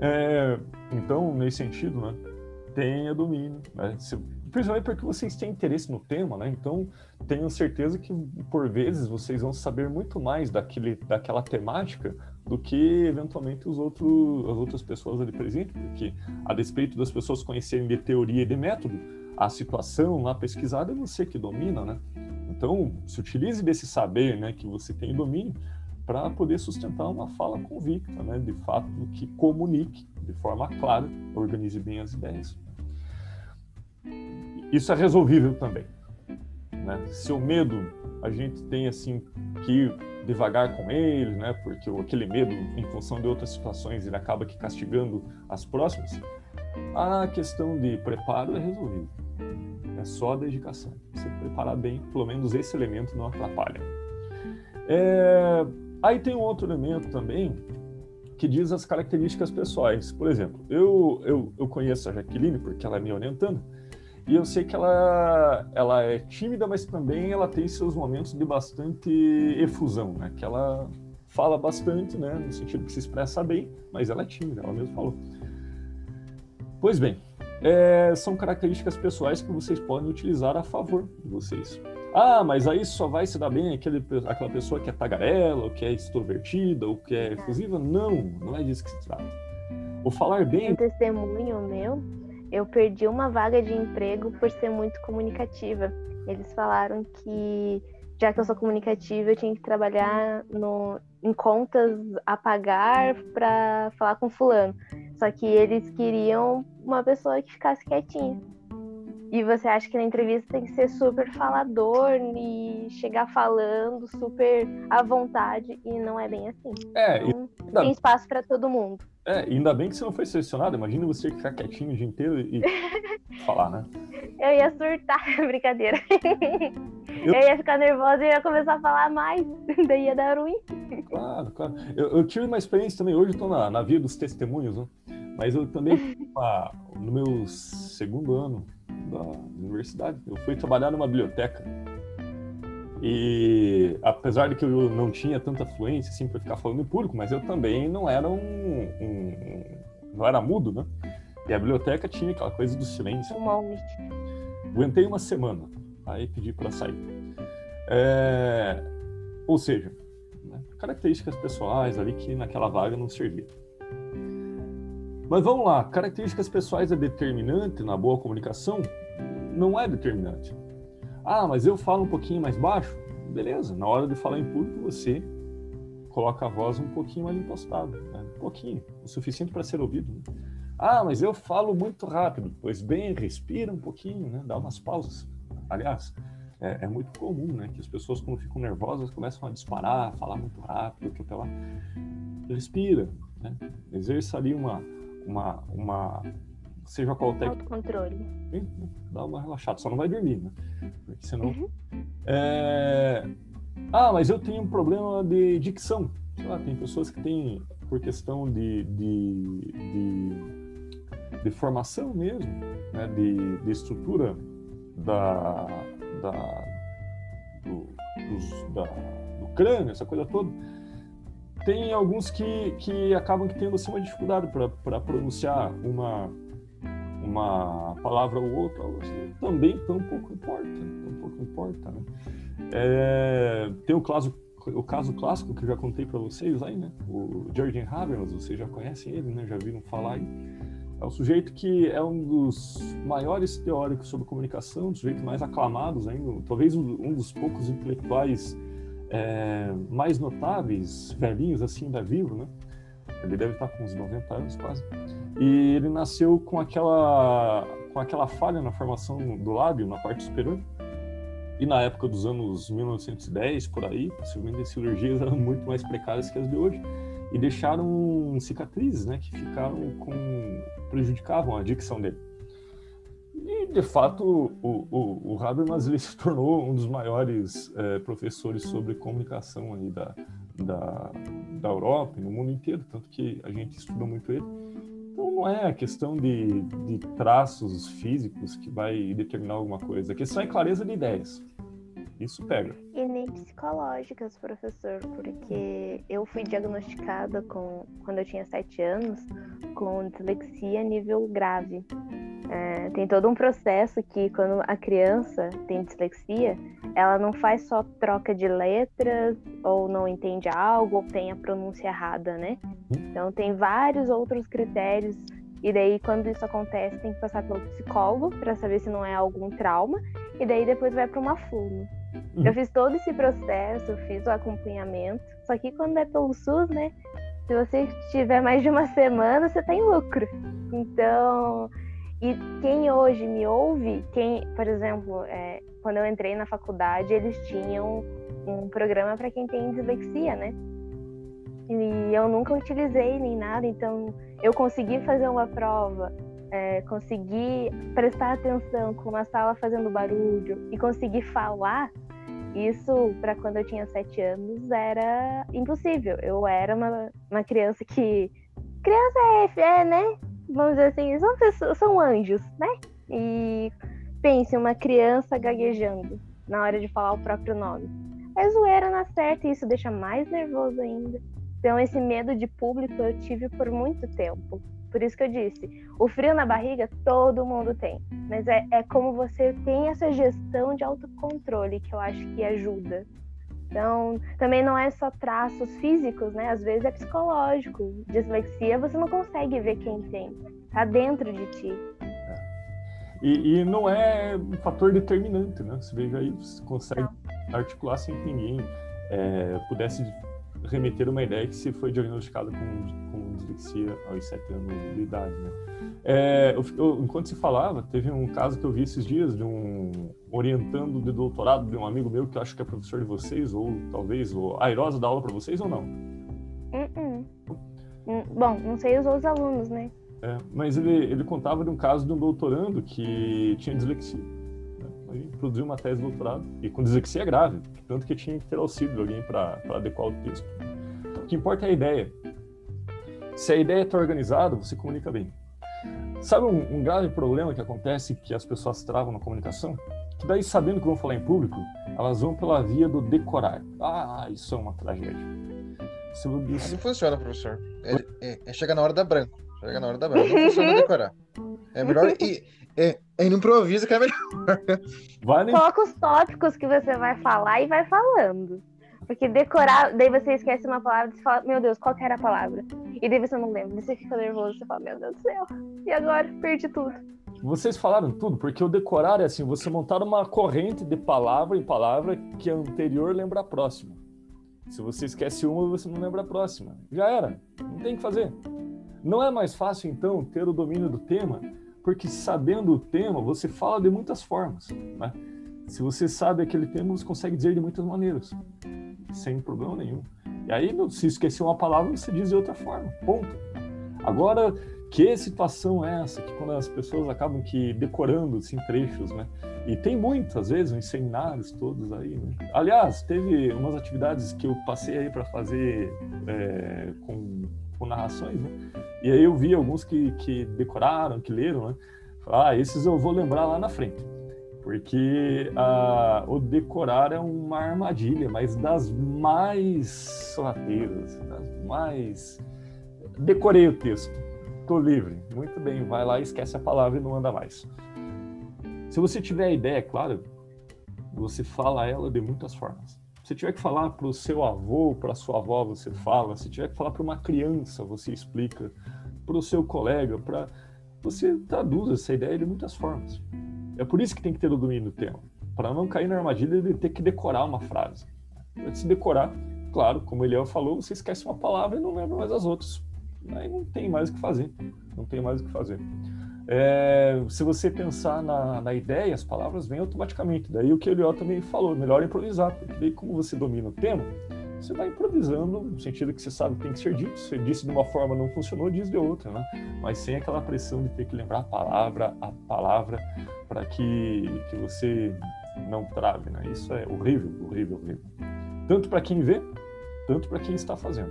É, então, nesse sentido, né? Tenha domínio, né? Se, principalmente porque vocês têm interesse no tema, né? Então, tenho certeza que por vezes vocês vão saber muito mais daquele, daquela temática do que eventualmente os outros, as outras pessoas ali presentes, porque a despeito das pessoas conhecerem de teoria e de método, a situação lá pesquisada é você que domina, né? Então, se utilize desse saber, né, que você tem domínio para poder sustentar uma fala convicta, né, de fato, que comunique de forma clara, organize bem as ideias. Isso é resolvível também. Né? Se o medo a gente tem assim que ir devagar com ele, né? Porque aquele medo, em função de outras situações, ele acaba que castigando as próximas. A questão de preparo é resolvível. É só dedicação. Você preparar bem, pelo menos esse elemento não atrapalha. É... Aí tem um outro elemento também que diz as características pessoais. Por exemplo, eu, eu, eu conheço a Jaqueline porque ela é me orientando e eu sei que ela, ela é tímida, mas também ela tem seus momentos de bastante efusão, né? Que ela fala bastante, né? No sentido que se expressa bem, mas ela é tímida, ela mesmo falou. Pois bem, é, são características pessoais que vocês podem utilizar a favor de vocês. Ah, mas aí só vai se dar bem aquele, aquela pessoa que é tagarela, ou que é extrovertida, ou que é efusiva? Não, não é disso que se trata. O falar bem. Um testemunho meu eu perdi uma vaga de emprego por ser muito comunicativa. Eles falaram que, já que eu sou comunicativa, eu tinha que trabalhar no, em contas a pagar para falar com fulano. Só que eles queriam uma pessoa que ficasse quietinha. E você acha que na entrevista tem que ser super falador e chegar falando super à vontade e não é bem assim. É, então, e... tem espaço para todo mundo. É, ainda bem que você não foi selecionado. Imagina você ficar quietinho o dia inteiro e falar, né? Eu ia surtar, brincadeira. Eu... eu... ia ficar nervosa e ia começar a falar mais, daí ia dar ruim. Claro, claro. Eu, eu tive uma experiência também, hoje eu tô na, na via dos testemunhos, né? Mas eu também, no meu segundo ano da universidade, eu fui trabalhar numa biblioteca e apesar de que eu não tinha tanta fluência assim para ficar falando em público, mas eu também não era um, um, não era mudo, né? E a biblioteca tinha aquela coisa do silêncio. Um monte. Aguentei uma semana, aí pedi para sair. É... Ou seja, né, características pessoais ali que naquela vaga não servia. Mas vamos lá, características pessoais é determinante na boa comunicação? Não é determinante. Ah, mas eu falo um pouquinho mais baixo? Beleza, na hora de falar em público você coloca a voz um pouquinho mais impostada, né? um pouquinho, o suficiente para ser ouvido. Né? Ah, mas eu falo muito rápido. Pois bem, respira um pouquinho, né? dá umas pausas. Aliás, é, é, muito comum né? que as pessoas, quando ficam nervosas, começam a disparar, a falar muito rápido, atropelar. Respira, né? exerça ali uma, uma, uma seja qual técnica. Autocontrole. Dá uma relaxada, só não vai dormir, né? Porque senão. Uhum. É... Ah, mas eu tenho um problema de dicção. Sei lá, tem pessoas que têm, por questão de, de, de, de formação mesmo, né? de, de estrutura da, da, do, dos, da, do crânio, essa coisa toda tem alguns que, que acabam tendo assim, uma dificuldade para pronunciar uma, uma palavra ou outra, assim, também tão pouco importa, tão pouco importa, né? É, tem o caso, o caso clássico que eu já contei para vocês aí, né? O Jürgen Habermas, vocês já conhecem ele, né? Já viram falar aí. É o sujeito que é um dos maiores teóricos sobre comunicação, um dos sujeitos mais aclamados ainda, talvez um dos poucos intelectuais é, mais notáveis, velhinhos assim, da vivo, né? Ele deve estar com uns 90 anos quase. E ele nasceu com aquela com aquela falha na formação do lábio, na parte superior. E na época dos anos 1910, por aí, possivelmente as cirurgias eram muito mais precárias que as de hoje. E deixaram cicatrizes, né, que ficaram com prejudicavam a dicção dele. De fato, o, o, o Habermas ele se tornou um dos maiores é, professores sobre comunicação aí da, da, da Europa e no mundo inteiro, tanto que a gente estuda muito ele. Então, não é a questão de, de traços físicos que vai determinar alguma coisa, a questão é clareza de ideias. Isso pega. E nem psicológicas, professor, porque eu fui diagnosticada com, quando eu tinha sete anos com dislexia nível grave. É, tem todo um processo que quando a criança tem dislexia, ela não faz só troca de letras ou não entende algo ou tem a pronúncia errada, né? Então tem vários outros critérios e daí quando isso acontece tem que passar pelo psicólogo para saber se não é algum trauma e daí depois vai para uma FUNO. Eu fiz todo esse processo, fiz o acompanhamento, só que quando é pelo SUS, né? Se você tiver mais de uma semana, você tá em lucro. Então, e quem hoje me ouve, quem, por exemplo, é, quando eu entrei na faculdade, eles tinham um programa para quem tem dislexia, né? E eu nunca utilizei nem nada, então eu consegui fazer uma prova, é, consegui prestar atenção com uma sala fazendo barulho e conseguir falar. Isso, para quando eu tinha sete anos, era impossível. Eu era uma, uma criança que. Criança é, é né? vamos dizer assim, são, pessoas, são anjos, né? E pense uma criança gaguejando na hora de falar o próprio nome. É zoeira na certa e isso deixa mais nervoso ainda. Então, esse medo de público eu tive por muito tempo. Por isso que eu disse, o frio na barriga todo mundo tem. Mas é, é como você tem essa gestão de autocontrole que eu acho que ajuda. Então, também não é só traços físicos, né? Às vezes é psicológico. Dislexia você não consegue ver quem tem. Tá dentro de ti. E, e, não é um fator determinante, né? Você veja aí, você consegue não. articular sem que ninguém é, pudesse remeter uma ideia que se foi diagnosticado com, com dislexia aos sete anos de idade, né? É, eu, eu, enquanto se falava, teve um caso que eu vi esses dias de um orientando de doutorado de um amigo meu que eu acho que é professor de vocês, ou talvez o Airosa dá aula para vocês ou não? Uh -uh. Bom, não sei os outros alunos, né? É, mas ele, ele contava de um caso de um doutorando que tinha dislexia. Produziu uma tese de doutorado, e com dislexia grave, tanto que tinha que ter auxílio de alguém para adequar o texto. O que importa é a ideia. Se a ideia está organizada, você comunica bem. Sabe um, um, grave problema que acontece que as pessoas travam na comunicação? Que daí, sabendo que vão falar em público, elas vão pela via do decorar. Ah, isso é uma tragédia. Isso... Assim funciona, professor. É, é, é chega na hora da branco. Chega na hora da merda. Não funciona decorar. É melhor. E, é, é no improviso que é melhor. Vai, Coloca os tópicos que você vai falar e vai falando. Porque decorar, daí você esquece uma palavra e você fala, meu Deus, qual era a palavra? E daí você não lembra, você fica nervoso, você fala, meu Deus do céu, e agora? Perdi tudo. Vocês falaram tudo, porque o decorar é assim, você montar uma corrente de palavra em palavra que a anterior lembra a próxima. Se você esquece uma, você não lembra a próxima. Já era, não tem o que fazer. Não é mais fácil, então, ter o domínio do tema, porque sabendo o tema, você fala de muitas formas. Né? Se você sabe aquele tema, você consegue dizer de muitas maneiras, sem problema nenhum. E aí, se esquecer uma palavra, você diz de outra forma. Ponto. Agora, que situação é essa? Que quando as pessoas acabam que decorando assim, trechos, né? E tem muitas vezes os seminários todos aí. Né? Aliás, teve umas atividades que eu passei aí para fazer é, com, com, narrações, né? E aí eu vi alguns que, que decoraram, que leram, né? Ah, esses eu vou lembrar lá na frente porque a, o decorar é uma armadilha, mas das mais sorrateiras, das mais. Decorei o texto, tô livre, muito bem, vai lá, esquece a palavra e não anda mais. Se você tiver a ideia, claro, você fala ela de muitas formas. Se tiver que falar para o seu avô, para sua avó, você fala. Se tiver que falar para uma criança, você explica. Para o seu colega, para você traduz essa ideia de muitas formas. É por isso que tem que ter o domínio do tema, para não cair na armadilha de ter que decorar uma frase. Antes de decorar, claro, como Eliel falou, você esquece uma palavra e não lembra mais as outras. Aí não tem mais o que fazer. Não tem mais o que fazer. É, se você pensar na, na, ideia, as palavras vêm automaticamente. Daí o que o Eliel também falou, melhor improvisar, porque daí como você domina o tema, você vai improvisando no sentido que você sabe que tem que ser dito. Você disse de uma forma, não funcionou, diz de outra, né? Mas sem aquela pressão de ter que lembrar a palavra, a palavra, para que, que você não trave, né? Isso é horrível, horrível, horrível. Tanto para quem vê, tanto para quem está fazendo.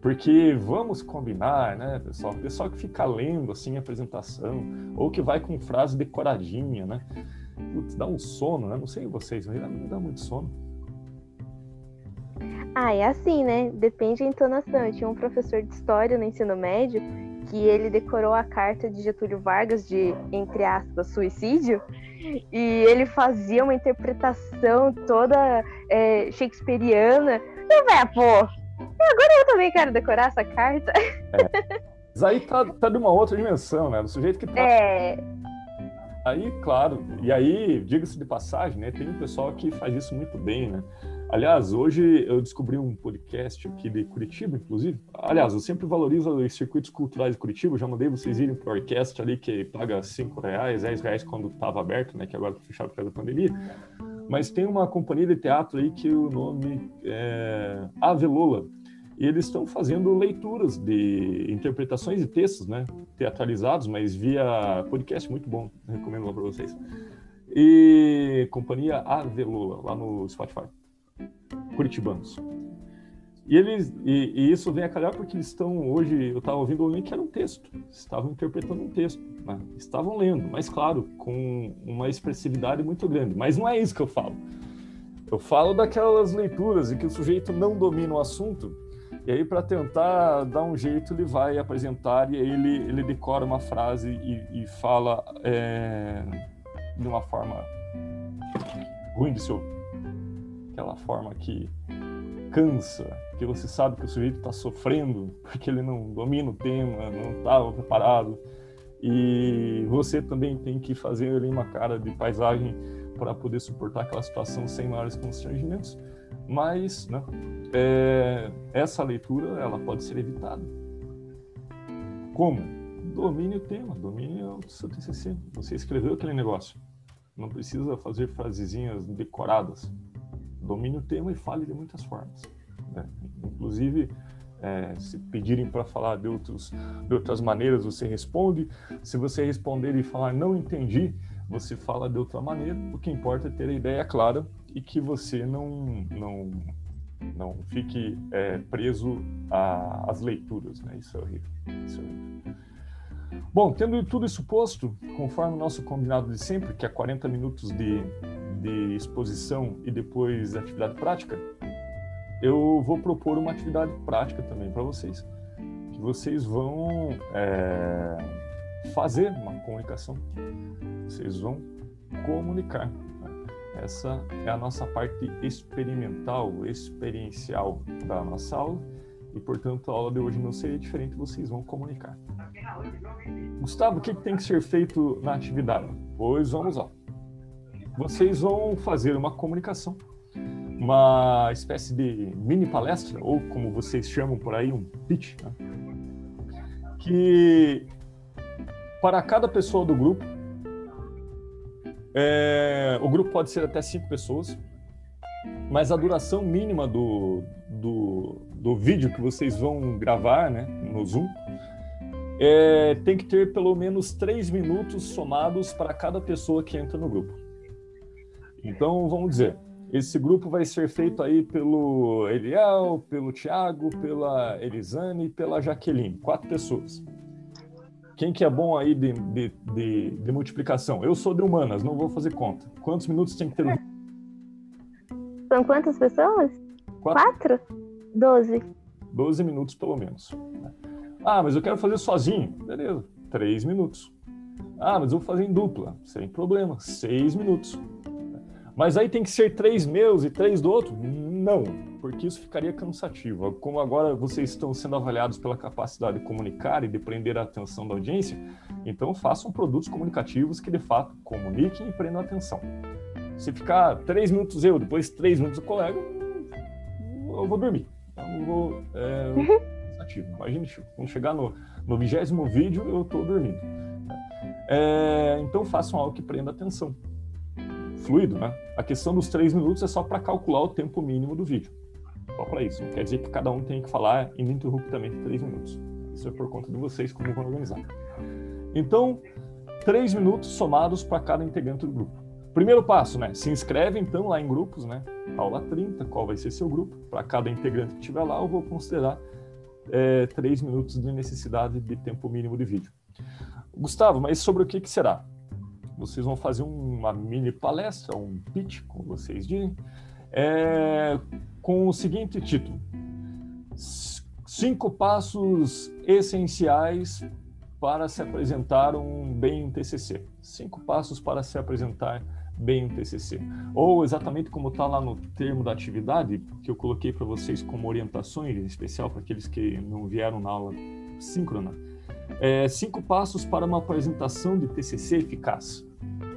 Porque vamos combinar, né, pessoal? O pessoal que fica lendo assim a apresentação, ou que vai com frase decoradinha, né? Putz, dá um sono, né? Não sei vocês, mas me dá muito sono. Ah, é assim, né? Depende da entonação. Eu tinha um professor de história no ensino médio que ele decorou a carta de Getúlio Vargas de, entre aspas, suicídio, e ele fazia uma interpretação toda é, shakespeariana. E, velho, pô, agora eu também quero decorar essa carta. É. Mas aí tá, tá de uma outra dimensão, né? Do sujeito que tá. É. Aí, claro, e aí, diga-se de passagem, né? Tem um pessoal que faz isso muito bem, né? Aliás, hoje eu descobri um podcast aqui de Curitiba, inclusive. Aliás, eu sempre valorizo os circuitos culturais de Curitiba. Eu já mandei vocês irem para o orquestra ali que paga 5 reais, 10 reais quando estava aberto, né? Que agora está fechado por causa da pandemia. Mas tem uma companhia de teatro aí que o nome é Avelola. E eles estão fazendo leituras de interpretações de textos, né? Teatralizados, mas via podcast, muito bom. Recomendo lá para vocês. E companhia Avelola, lá no Spotify curitibanos. E, eles, e, e, isso vem a calhar porque eles estão hoje, eu estava ouvindo alguém que era um texto, estavam interpretando um texto, né? estavam lendo, mas claro, com uma expressividade muito grande. Mas não é isso que eu falo. Eu falo daquelas leituras em que o sujeito não domina o assunto, e aí para tentar dar um jeito ele vai apresentar e aí ele, ele decora uma frase e, e fala é, de uma forma ruim de se ouvir aquela forma que cansa, que você sabe que o sujeito está sofrendo porque ele não domina o tema, não estava preparado. E você também tem que fazer ali uma cara de paisagem para poder suportar aquela situação sem maiores constrangimentos. Mas né, é, essa leitura ela pode ser evitada. Como? Domine o tema, domine o seu TCC. Você escreveu aquele negócio. Não precisa fazer frasezinhas decoradas domine o tema e fale de muitas formas. Né? Inclusive, é, se pedirem para falar de, outros, de outras maneiras, você responde. Se você responder e falar não entendi, você fala de outra maneira. O que importa é ter a ideia clara e que você não, não, não fique é, preso às leituras. Né? Isso é horrível. Isso é horrível. Bom, tendo tudo isso posto, conforme o nosso combinado de sempre, que é 40 minutos de de exposição e depois atividade prática, eu vou propor uma atividade prática também para vocês, que vocês vão é, fazer uma comunicação. Vocês vão comunicar. Né? Essa é a nossa parte experimental, experiencial da nossa aula e, portanto, a aula de hoje não seria diferente, vocês vão comunicar. Gustavo, o que tem que ser feito na atividade? Pois vamos lá. Vocês vão fazer uma comunicação, uma espécie de mini palestra, ou como vocês chamam por aí, um pitch, né? que para cada pessoa do grupo, é, o grupo pode ser até cinco pessoas, mas a duração mínima do, do, do vídeo que vocês vão gravar né, no Zoom é, tem que ter pelo menos três minutos somados para cada pessoa que entra no grupo. Então, vamos dizer, esse grupo vai ser feito aí pelo Eliel, pelo Tiago, pela Elisane e pela Jaqueline, quatro pessoas. Quem que é bom aí de, de, de, de, multiplicação? Eu sou de humanas, não vou fazer conta. Quantos minutos tem que ter? São quantas pessoas? Quatro? Quatro? Doze. Doze minutos, pelo menos. Ah, mas eu quero fazer sozinho. Beleza, três minutos. Ah, mas eu vou fazer em dupla. Sem problema, seis minutos. Mas aí tem que ser três meus e três do outro? Não, porque isso ficaria cansativo. Como agora vocês estão sendo avaliados pela capacidade de comunicar e de prender a atenção da audiência, então façam produtos comunicativos que de fato comuniquem e prendam a atenção. Se ficar três minutos eu, depois três minutos o colega, eu vou dormir. Eu não vou. É, cansativo. Imagine quando chegar no, no vigésimo vídeo, eu estou dormindo. É, então façam algo que prenda a atenção fluido, né? A questão dos três minutos é só para calcular o tempo mínimo do vídeo. Só para isso. Não quer dizer que cada um tem que falar ininterruptamente três minutos. Isso é por conta de vocês como vão organizar. Então, três minutos somados para cada integrante do grupo. Primeiro passo, né? Se inscreve então lá em grupos, né? Aula 30, qual vai ser seu grupo? Para cada integrante que estiver lá, eu vou considerar é, três minutos de necessidade de tempo mínimo de vídeo. Gustavo, mas sobre o que, que será? Vocês vão fazer uma mini palestra, um pitch, como vocês dizem, é, com o seguinte título: Cinco passos essenciais para se apresentar um bem um TCC. Cinco passos para se apresentar bem um TCC. Ou exatamente como está lá no termo da atividade, que eu coloquei para vocês como orientações, em especial para aqueles que não vieram na aula síncrona. É, cinco passos para uma apresentação de TCC eficaz.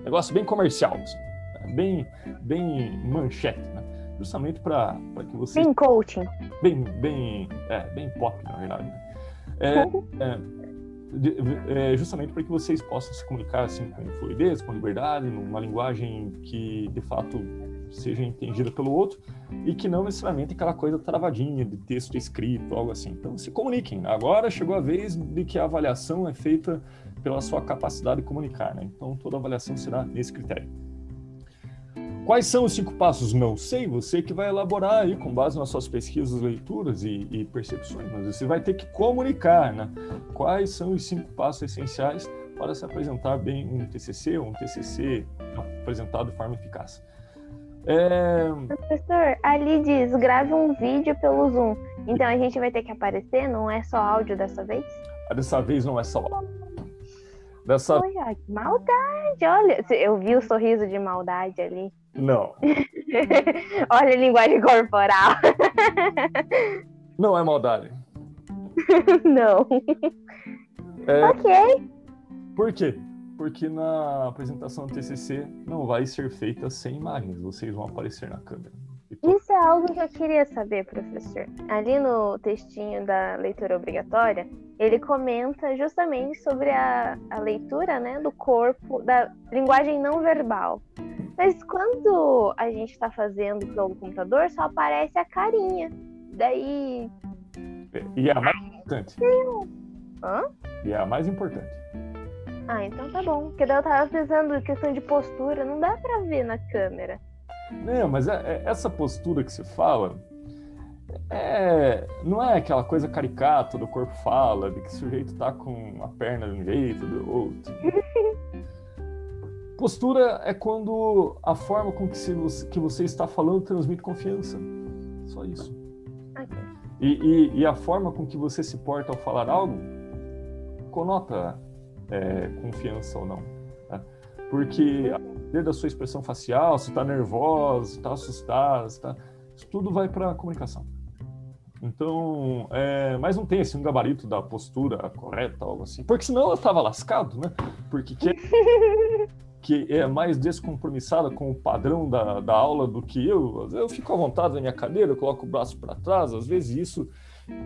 Negócio bem comercial, assim, né? bem, bem manchete, né? Justamente para que você. Bem coaching. Bem, bem, é, bem pop, na verdade. Né? É, é, é, justamente para que vocês possam se comunicar assim com fluidez, com liberdade, numa linguagem que de fato seja entendida pelo outro e que não necessariamente aquela coisa travadinha de texto escrito, algo assim. Então se comuniquem. Agora chegou a vez de que a avaliação é feita pela sua capacidade de comunicar. Né? Então, toda avaliação será nesse critério. Quais são os cinco passos? Não sei, você que vai elaborar aí com base nas suas pesquisas, leituras e, e percepções, mas você vai ter que comunicar, né? Quais são os cinco passos essenciais para se apresentar bem um TCC ou um TCC apresentado de forma eficaz? É... Professor, ali diz, grave um vídeo pelo Zoom. Então a gente vai ter que aparecer, não é só áudio dessa vez? Dessa vez não é só áudio. Dessa... Que maldade! Olha, eu vi o sorriso de maldade ali. Não. Olha a linguagem corporal. Não é maldade. Não. É... Ok. Por quê? Porque na apresentação do TCC não vai ser feita sem imagens, vocês vão aparecer na câmera. Isso é algo que eu queria saber, professor. Ali no textinho da leitura obrigatória, ele comenta justamente sobre a, a leitura né, do corpo, da linguagem não verbal. Mas quando a gente está fazendo pelo computador, só aparece a carinha. Daí. E é a mais importante. Hã? E é a mais importante. Ah, então tá bom. Porque daí eu tava pensando em questão de postura, não dá pra ver na câmera. Não, mas é, é, essa postura que se fala é, não é aquela coisa caricata do corpo fala, de que o sujeito tá com a perna de um jeito, do outro. Postura é quando a forma com que, se, que você está falando transmite confiança. Só isso. E, e, e, a forma com que você se porta ao falar algo conota é, confiança ou não. Né? Porque a partir da sua expressão facial, se está nervosa, se está assustada, se tá... isso tudo vai para a comunicação. Então, é, mas não tem assim, um gabarito da postura correta, algo assim. Porque senão ela estava lascado, né? Porque que, que é mais descompromissada com o padrão da, da aula do que eu. Eu fico à vontade na minha cadeira, eu coloco o braço para trás. Às vezes isso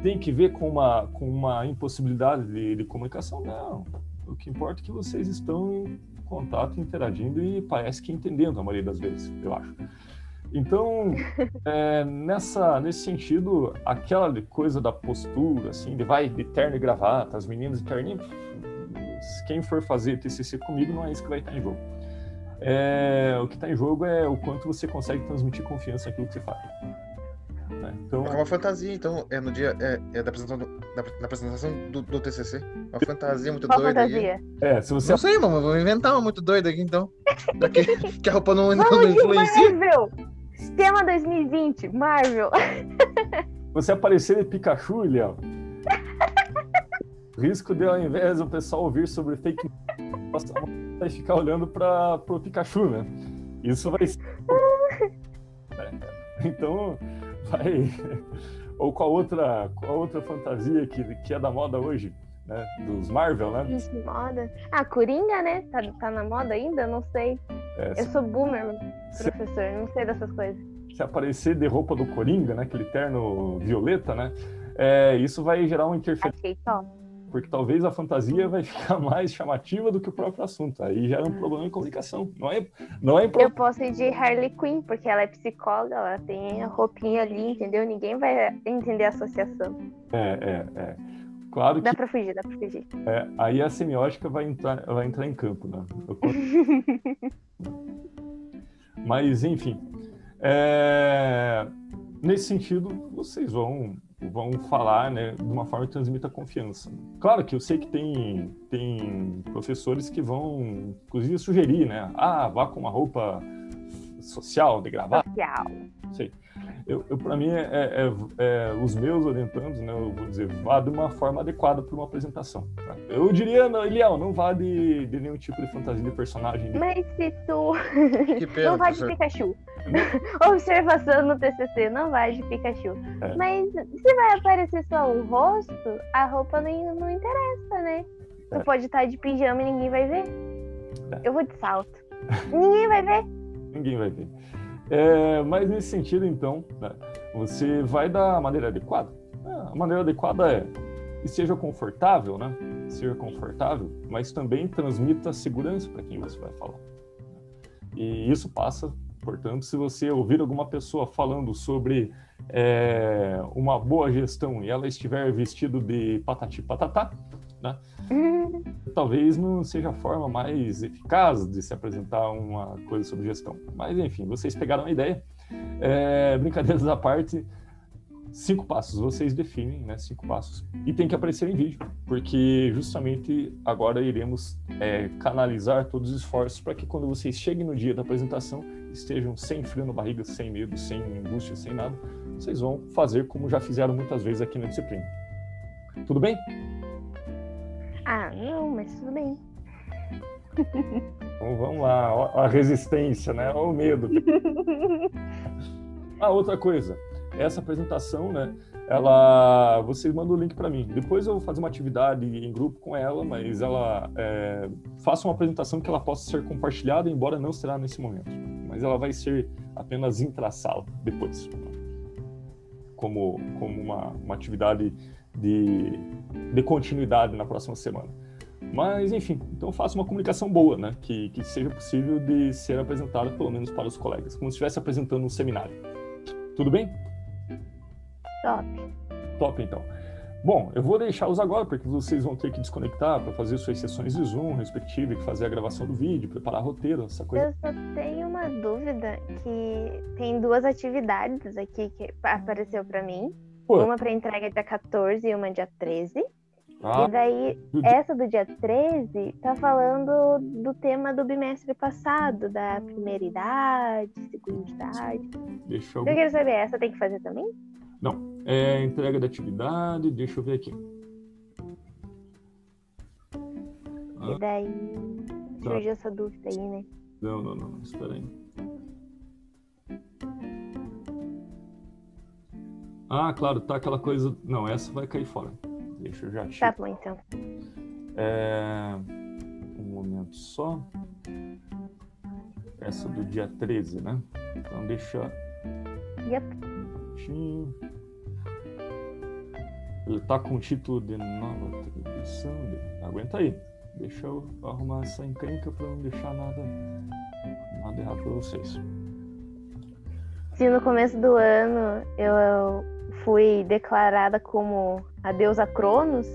tem que ver com uma, com uma impossibilidade de, de comunicação. Não. O que importa é que vocês estão contato, interagindo e parece que entendendo a maioria das vezes, eu acho. Então, é, nessa, nesse sentido, aquela coisa da postura, assim, de vai de terno e gravata, as meninas de terninho, quem for fazer TCC comigo não é isso que vai estar em jogo. É, o que está em jogo é o quanto você consegue transmitir confiança naquilo que você faz. Né? Então, é uma fantasia, então, é no dia é, é da apresentação, do, da, da, apresentação do, do, TCC. Uma fantasia muito Qual doida. Fantasia? Aqui. É, se você... Não sei, mano, vou inventar uma muito doida aqui, então. Daqui, que a roupa não, não, não influencia. Marvel! Tema 2020, Marvel. Você aparecer de Pikachu, Léo. Risco de, ao invés do pessoal ouvir sobre fake news, vai ficar olhando para o Pikachu, né? Isso vai ser. É. Então, vai. Ou qual outra, qual outra fantasia que, que é da moda hoje? Né? Dos Marvel, né? De moda. Ah, Coringa, né? Tá, tá na moda ainda? Não sei. É, Eu se... sou boomer, professor, se... não sei dessas coisas. Se aparecer de roupa do Coringa, né? Aquele terno violeta, né? É, isso vai gerar uma interferência. Top porque talvez a fantasia vai ficar mais chamativa do que o próprio assunto. Aí já é um problema em comunicação. Não é, não é Eu posso ir de Harley Quinn, porque ela é psicóloga, ela tem a roupinha ali, entendeu? Ninguém vai entender a associação. É, é, é. Claro dá que... pra fugir, dá pra fugir. É, aí a semiótica vai entrar, vai entrar em campo, né? Mas, enfim. É... Nesse sentido, vocês vão vão falar né, de uma forma que transmita confiança. Claro que eu sei que tem, tem professores que vão, inclusive, sugerir, né? Ah, vá com uma roupa social, de gravata. Social. Sei. Eu, eu para mim, é, é, é, os meus orientandos, né, eu vou dizer, vá de uma forma adequada para uma apresentação. Tá? Eu diria, não, Eliel, não vá de, de nenhum tipo de fantasia de personagem. Mas se tu... Pena, não vá de Pikachu. Observação no TCC, não vai de Pikachu. É. Mas se vai aparecer só o rosto, a roupa não, não interessa, né? Tu é. pode estar de pijama e ninguém vai ver. É. Eu vou de salto. ninguém vai ver. Ninguém vai ver. É, mas nesse sentido, então, né, você vai da maneira adequada. É, a maneira adequada é que seja confortável, né? Seja confortável, mas também transmita segurança para quem você vai falar. E isso passa, portanto, se você ouvir alguma pessoa falando sobre é, uma boa gestão e ela estiver vestido de patati patatá, né? Talvez não seja a forma mais eficaz de se apresentar uma coisa sobre gestão. Mas, enfim, vocês pegaram a ideia. É, brincadeiras à parte, cinco passos, vocês definem, né? Cinco passos. E tem que aparecer em vídeo, porque justamente agora iremos é, canalizar todos os esforços para que quando vocês cheguem no dia da apresentação estejam sem frio na barriga, sem medo, sem angústia, sem nada. Vocês vão fazer como já fizeram muitas vezes aqui na disciplina. Tudo bem? Ah, não, mas tudo bem. Então vamos lá, a resistência, né? Olha o medo. Ah, outra coisa, essa apresentação, né? Ela, você manda o link para mim. Depois eu vou fazer uma atividade em grupo com ela, mas ela é, faça uma apresentação que ela possa ser compartilhada, embora não será nesse momento. Mas ela vai ser apenas intra-sala depois, como como uma, uma atividade de, de continuidade na próxima semana. Mas, enfim, então faça uma comunicação boa, né? Que, que seja possível de ser apresentada, pelo menos para os colegas, como se estivesse apresentando um seminário. Tudo bem? Top. Top, então. Bom, eu vou deixá-los agora, porque vocês vão ter que desconectar para fazer suas sessões de Zoom respectivas, fazer a gravação do vídeo, preparar roteiro, essa coisa. Eu só tenho uma dúvida, que tem duas atividades aqui que apareceu para mim. Pô. Uma para entrega dia 14 e uma dia 13. Ah, e daí, essa do dia 13 tá falando do tema do bimestre passado, da primeira idade, segunda idade. Deixa eu... eu quero saber, essa tem que fazer também? Não, é entrega da atividade, deixa eu ver aqui. E daí tá. surgiu essa dúvida aí, né? Não, não, não, espera aí. Ah, claro, tá aquela coisa. Não, essa vai cair fora. Deixa eu já tirar. Tá bom, então. É... Um momento só. Essa do dia 13, né? Então deixa. Yep. Um Ele tá com o título de nova atribuição. Aguenta aí. Deixa eu arrumar essa encrenca para não deixar nada, nada errado para vocês. Se no começo do ano eu fui declarada como a deusa Cronos,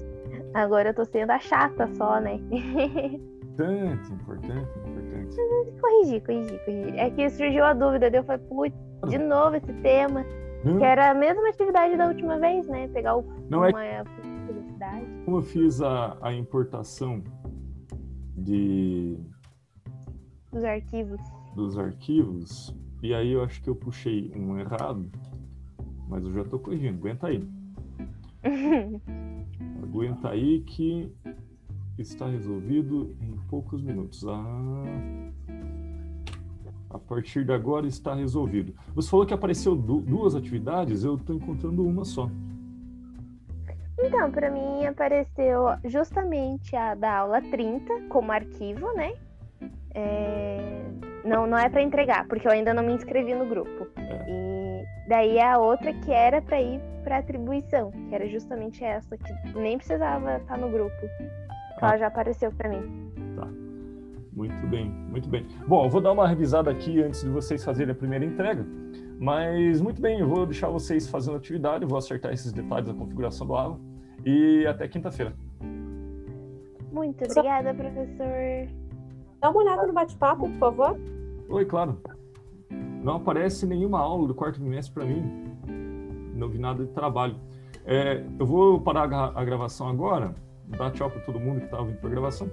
agora eu tô sendo a chata só, né? Importante, importante, importante. Corrigir, corrigir, corrigir. É que surgiu a dúvida, eu falei, putz, de novo esse tema. Hum? Que era a mesma atividade da última vez, né? Pegar o, Não é uma é... publicidade. Como eu fiz a, a importação de dos arquivos. Dos arquivos. E aí eu acho que eu puxei um errado, mas eu já estou corrigindo. Aguenta aí. Aguenta aí que está resolvido em poucos minutos. Ah, a partir de agora está resolvido. Você falou que apareceu duas atividades, eu estou encontrando uma só. Então, para mim apareceu justamente a da aula 30 como arquivo, né? É... Não, não é para entregar, porque eu ainda não me inscrevi no grupo. É. E daí a outra que era para ir para atribuição, que era justamente essa, que nem precisava estar no grupo. Ah. Ela já apareceu para mim. Tá. Muito bem, muito bem. Bom, eu vou dar uma revisada aqui antes de vocês fazerem a primeira entrega. Mas muito bem, eu vou deixar vocês fazendo atividade, vou acertar esses detalhes da configuração do aula e até quinta-feira. Muito obrigada, professor. Dá uma olhada no bate-papo, por favor. Oi, claro. Não aparece nenhuma aula do quarto trimestre para mim. Não vi nada de trabalho. É, eu vou parar a gravação agora. Dá tchau para todo mundo que estava ouvindo para a gravação.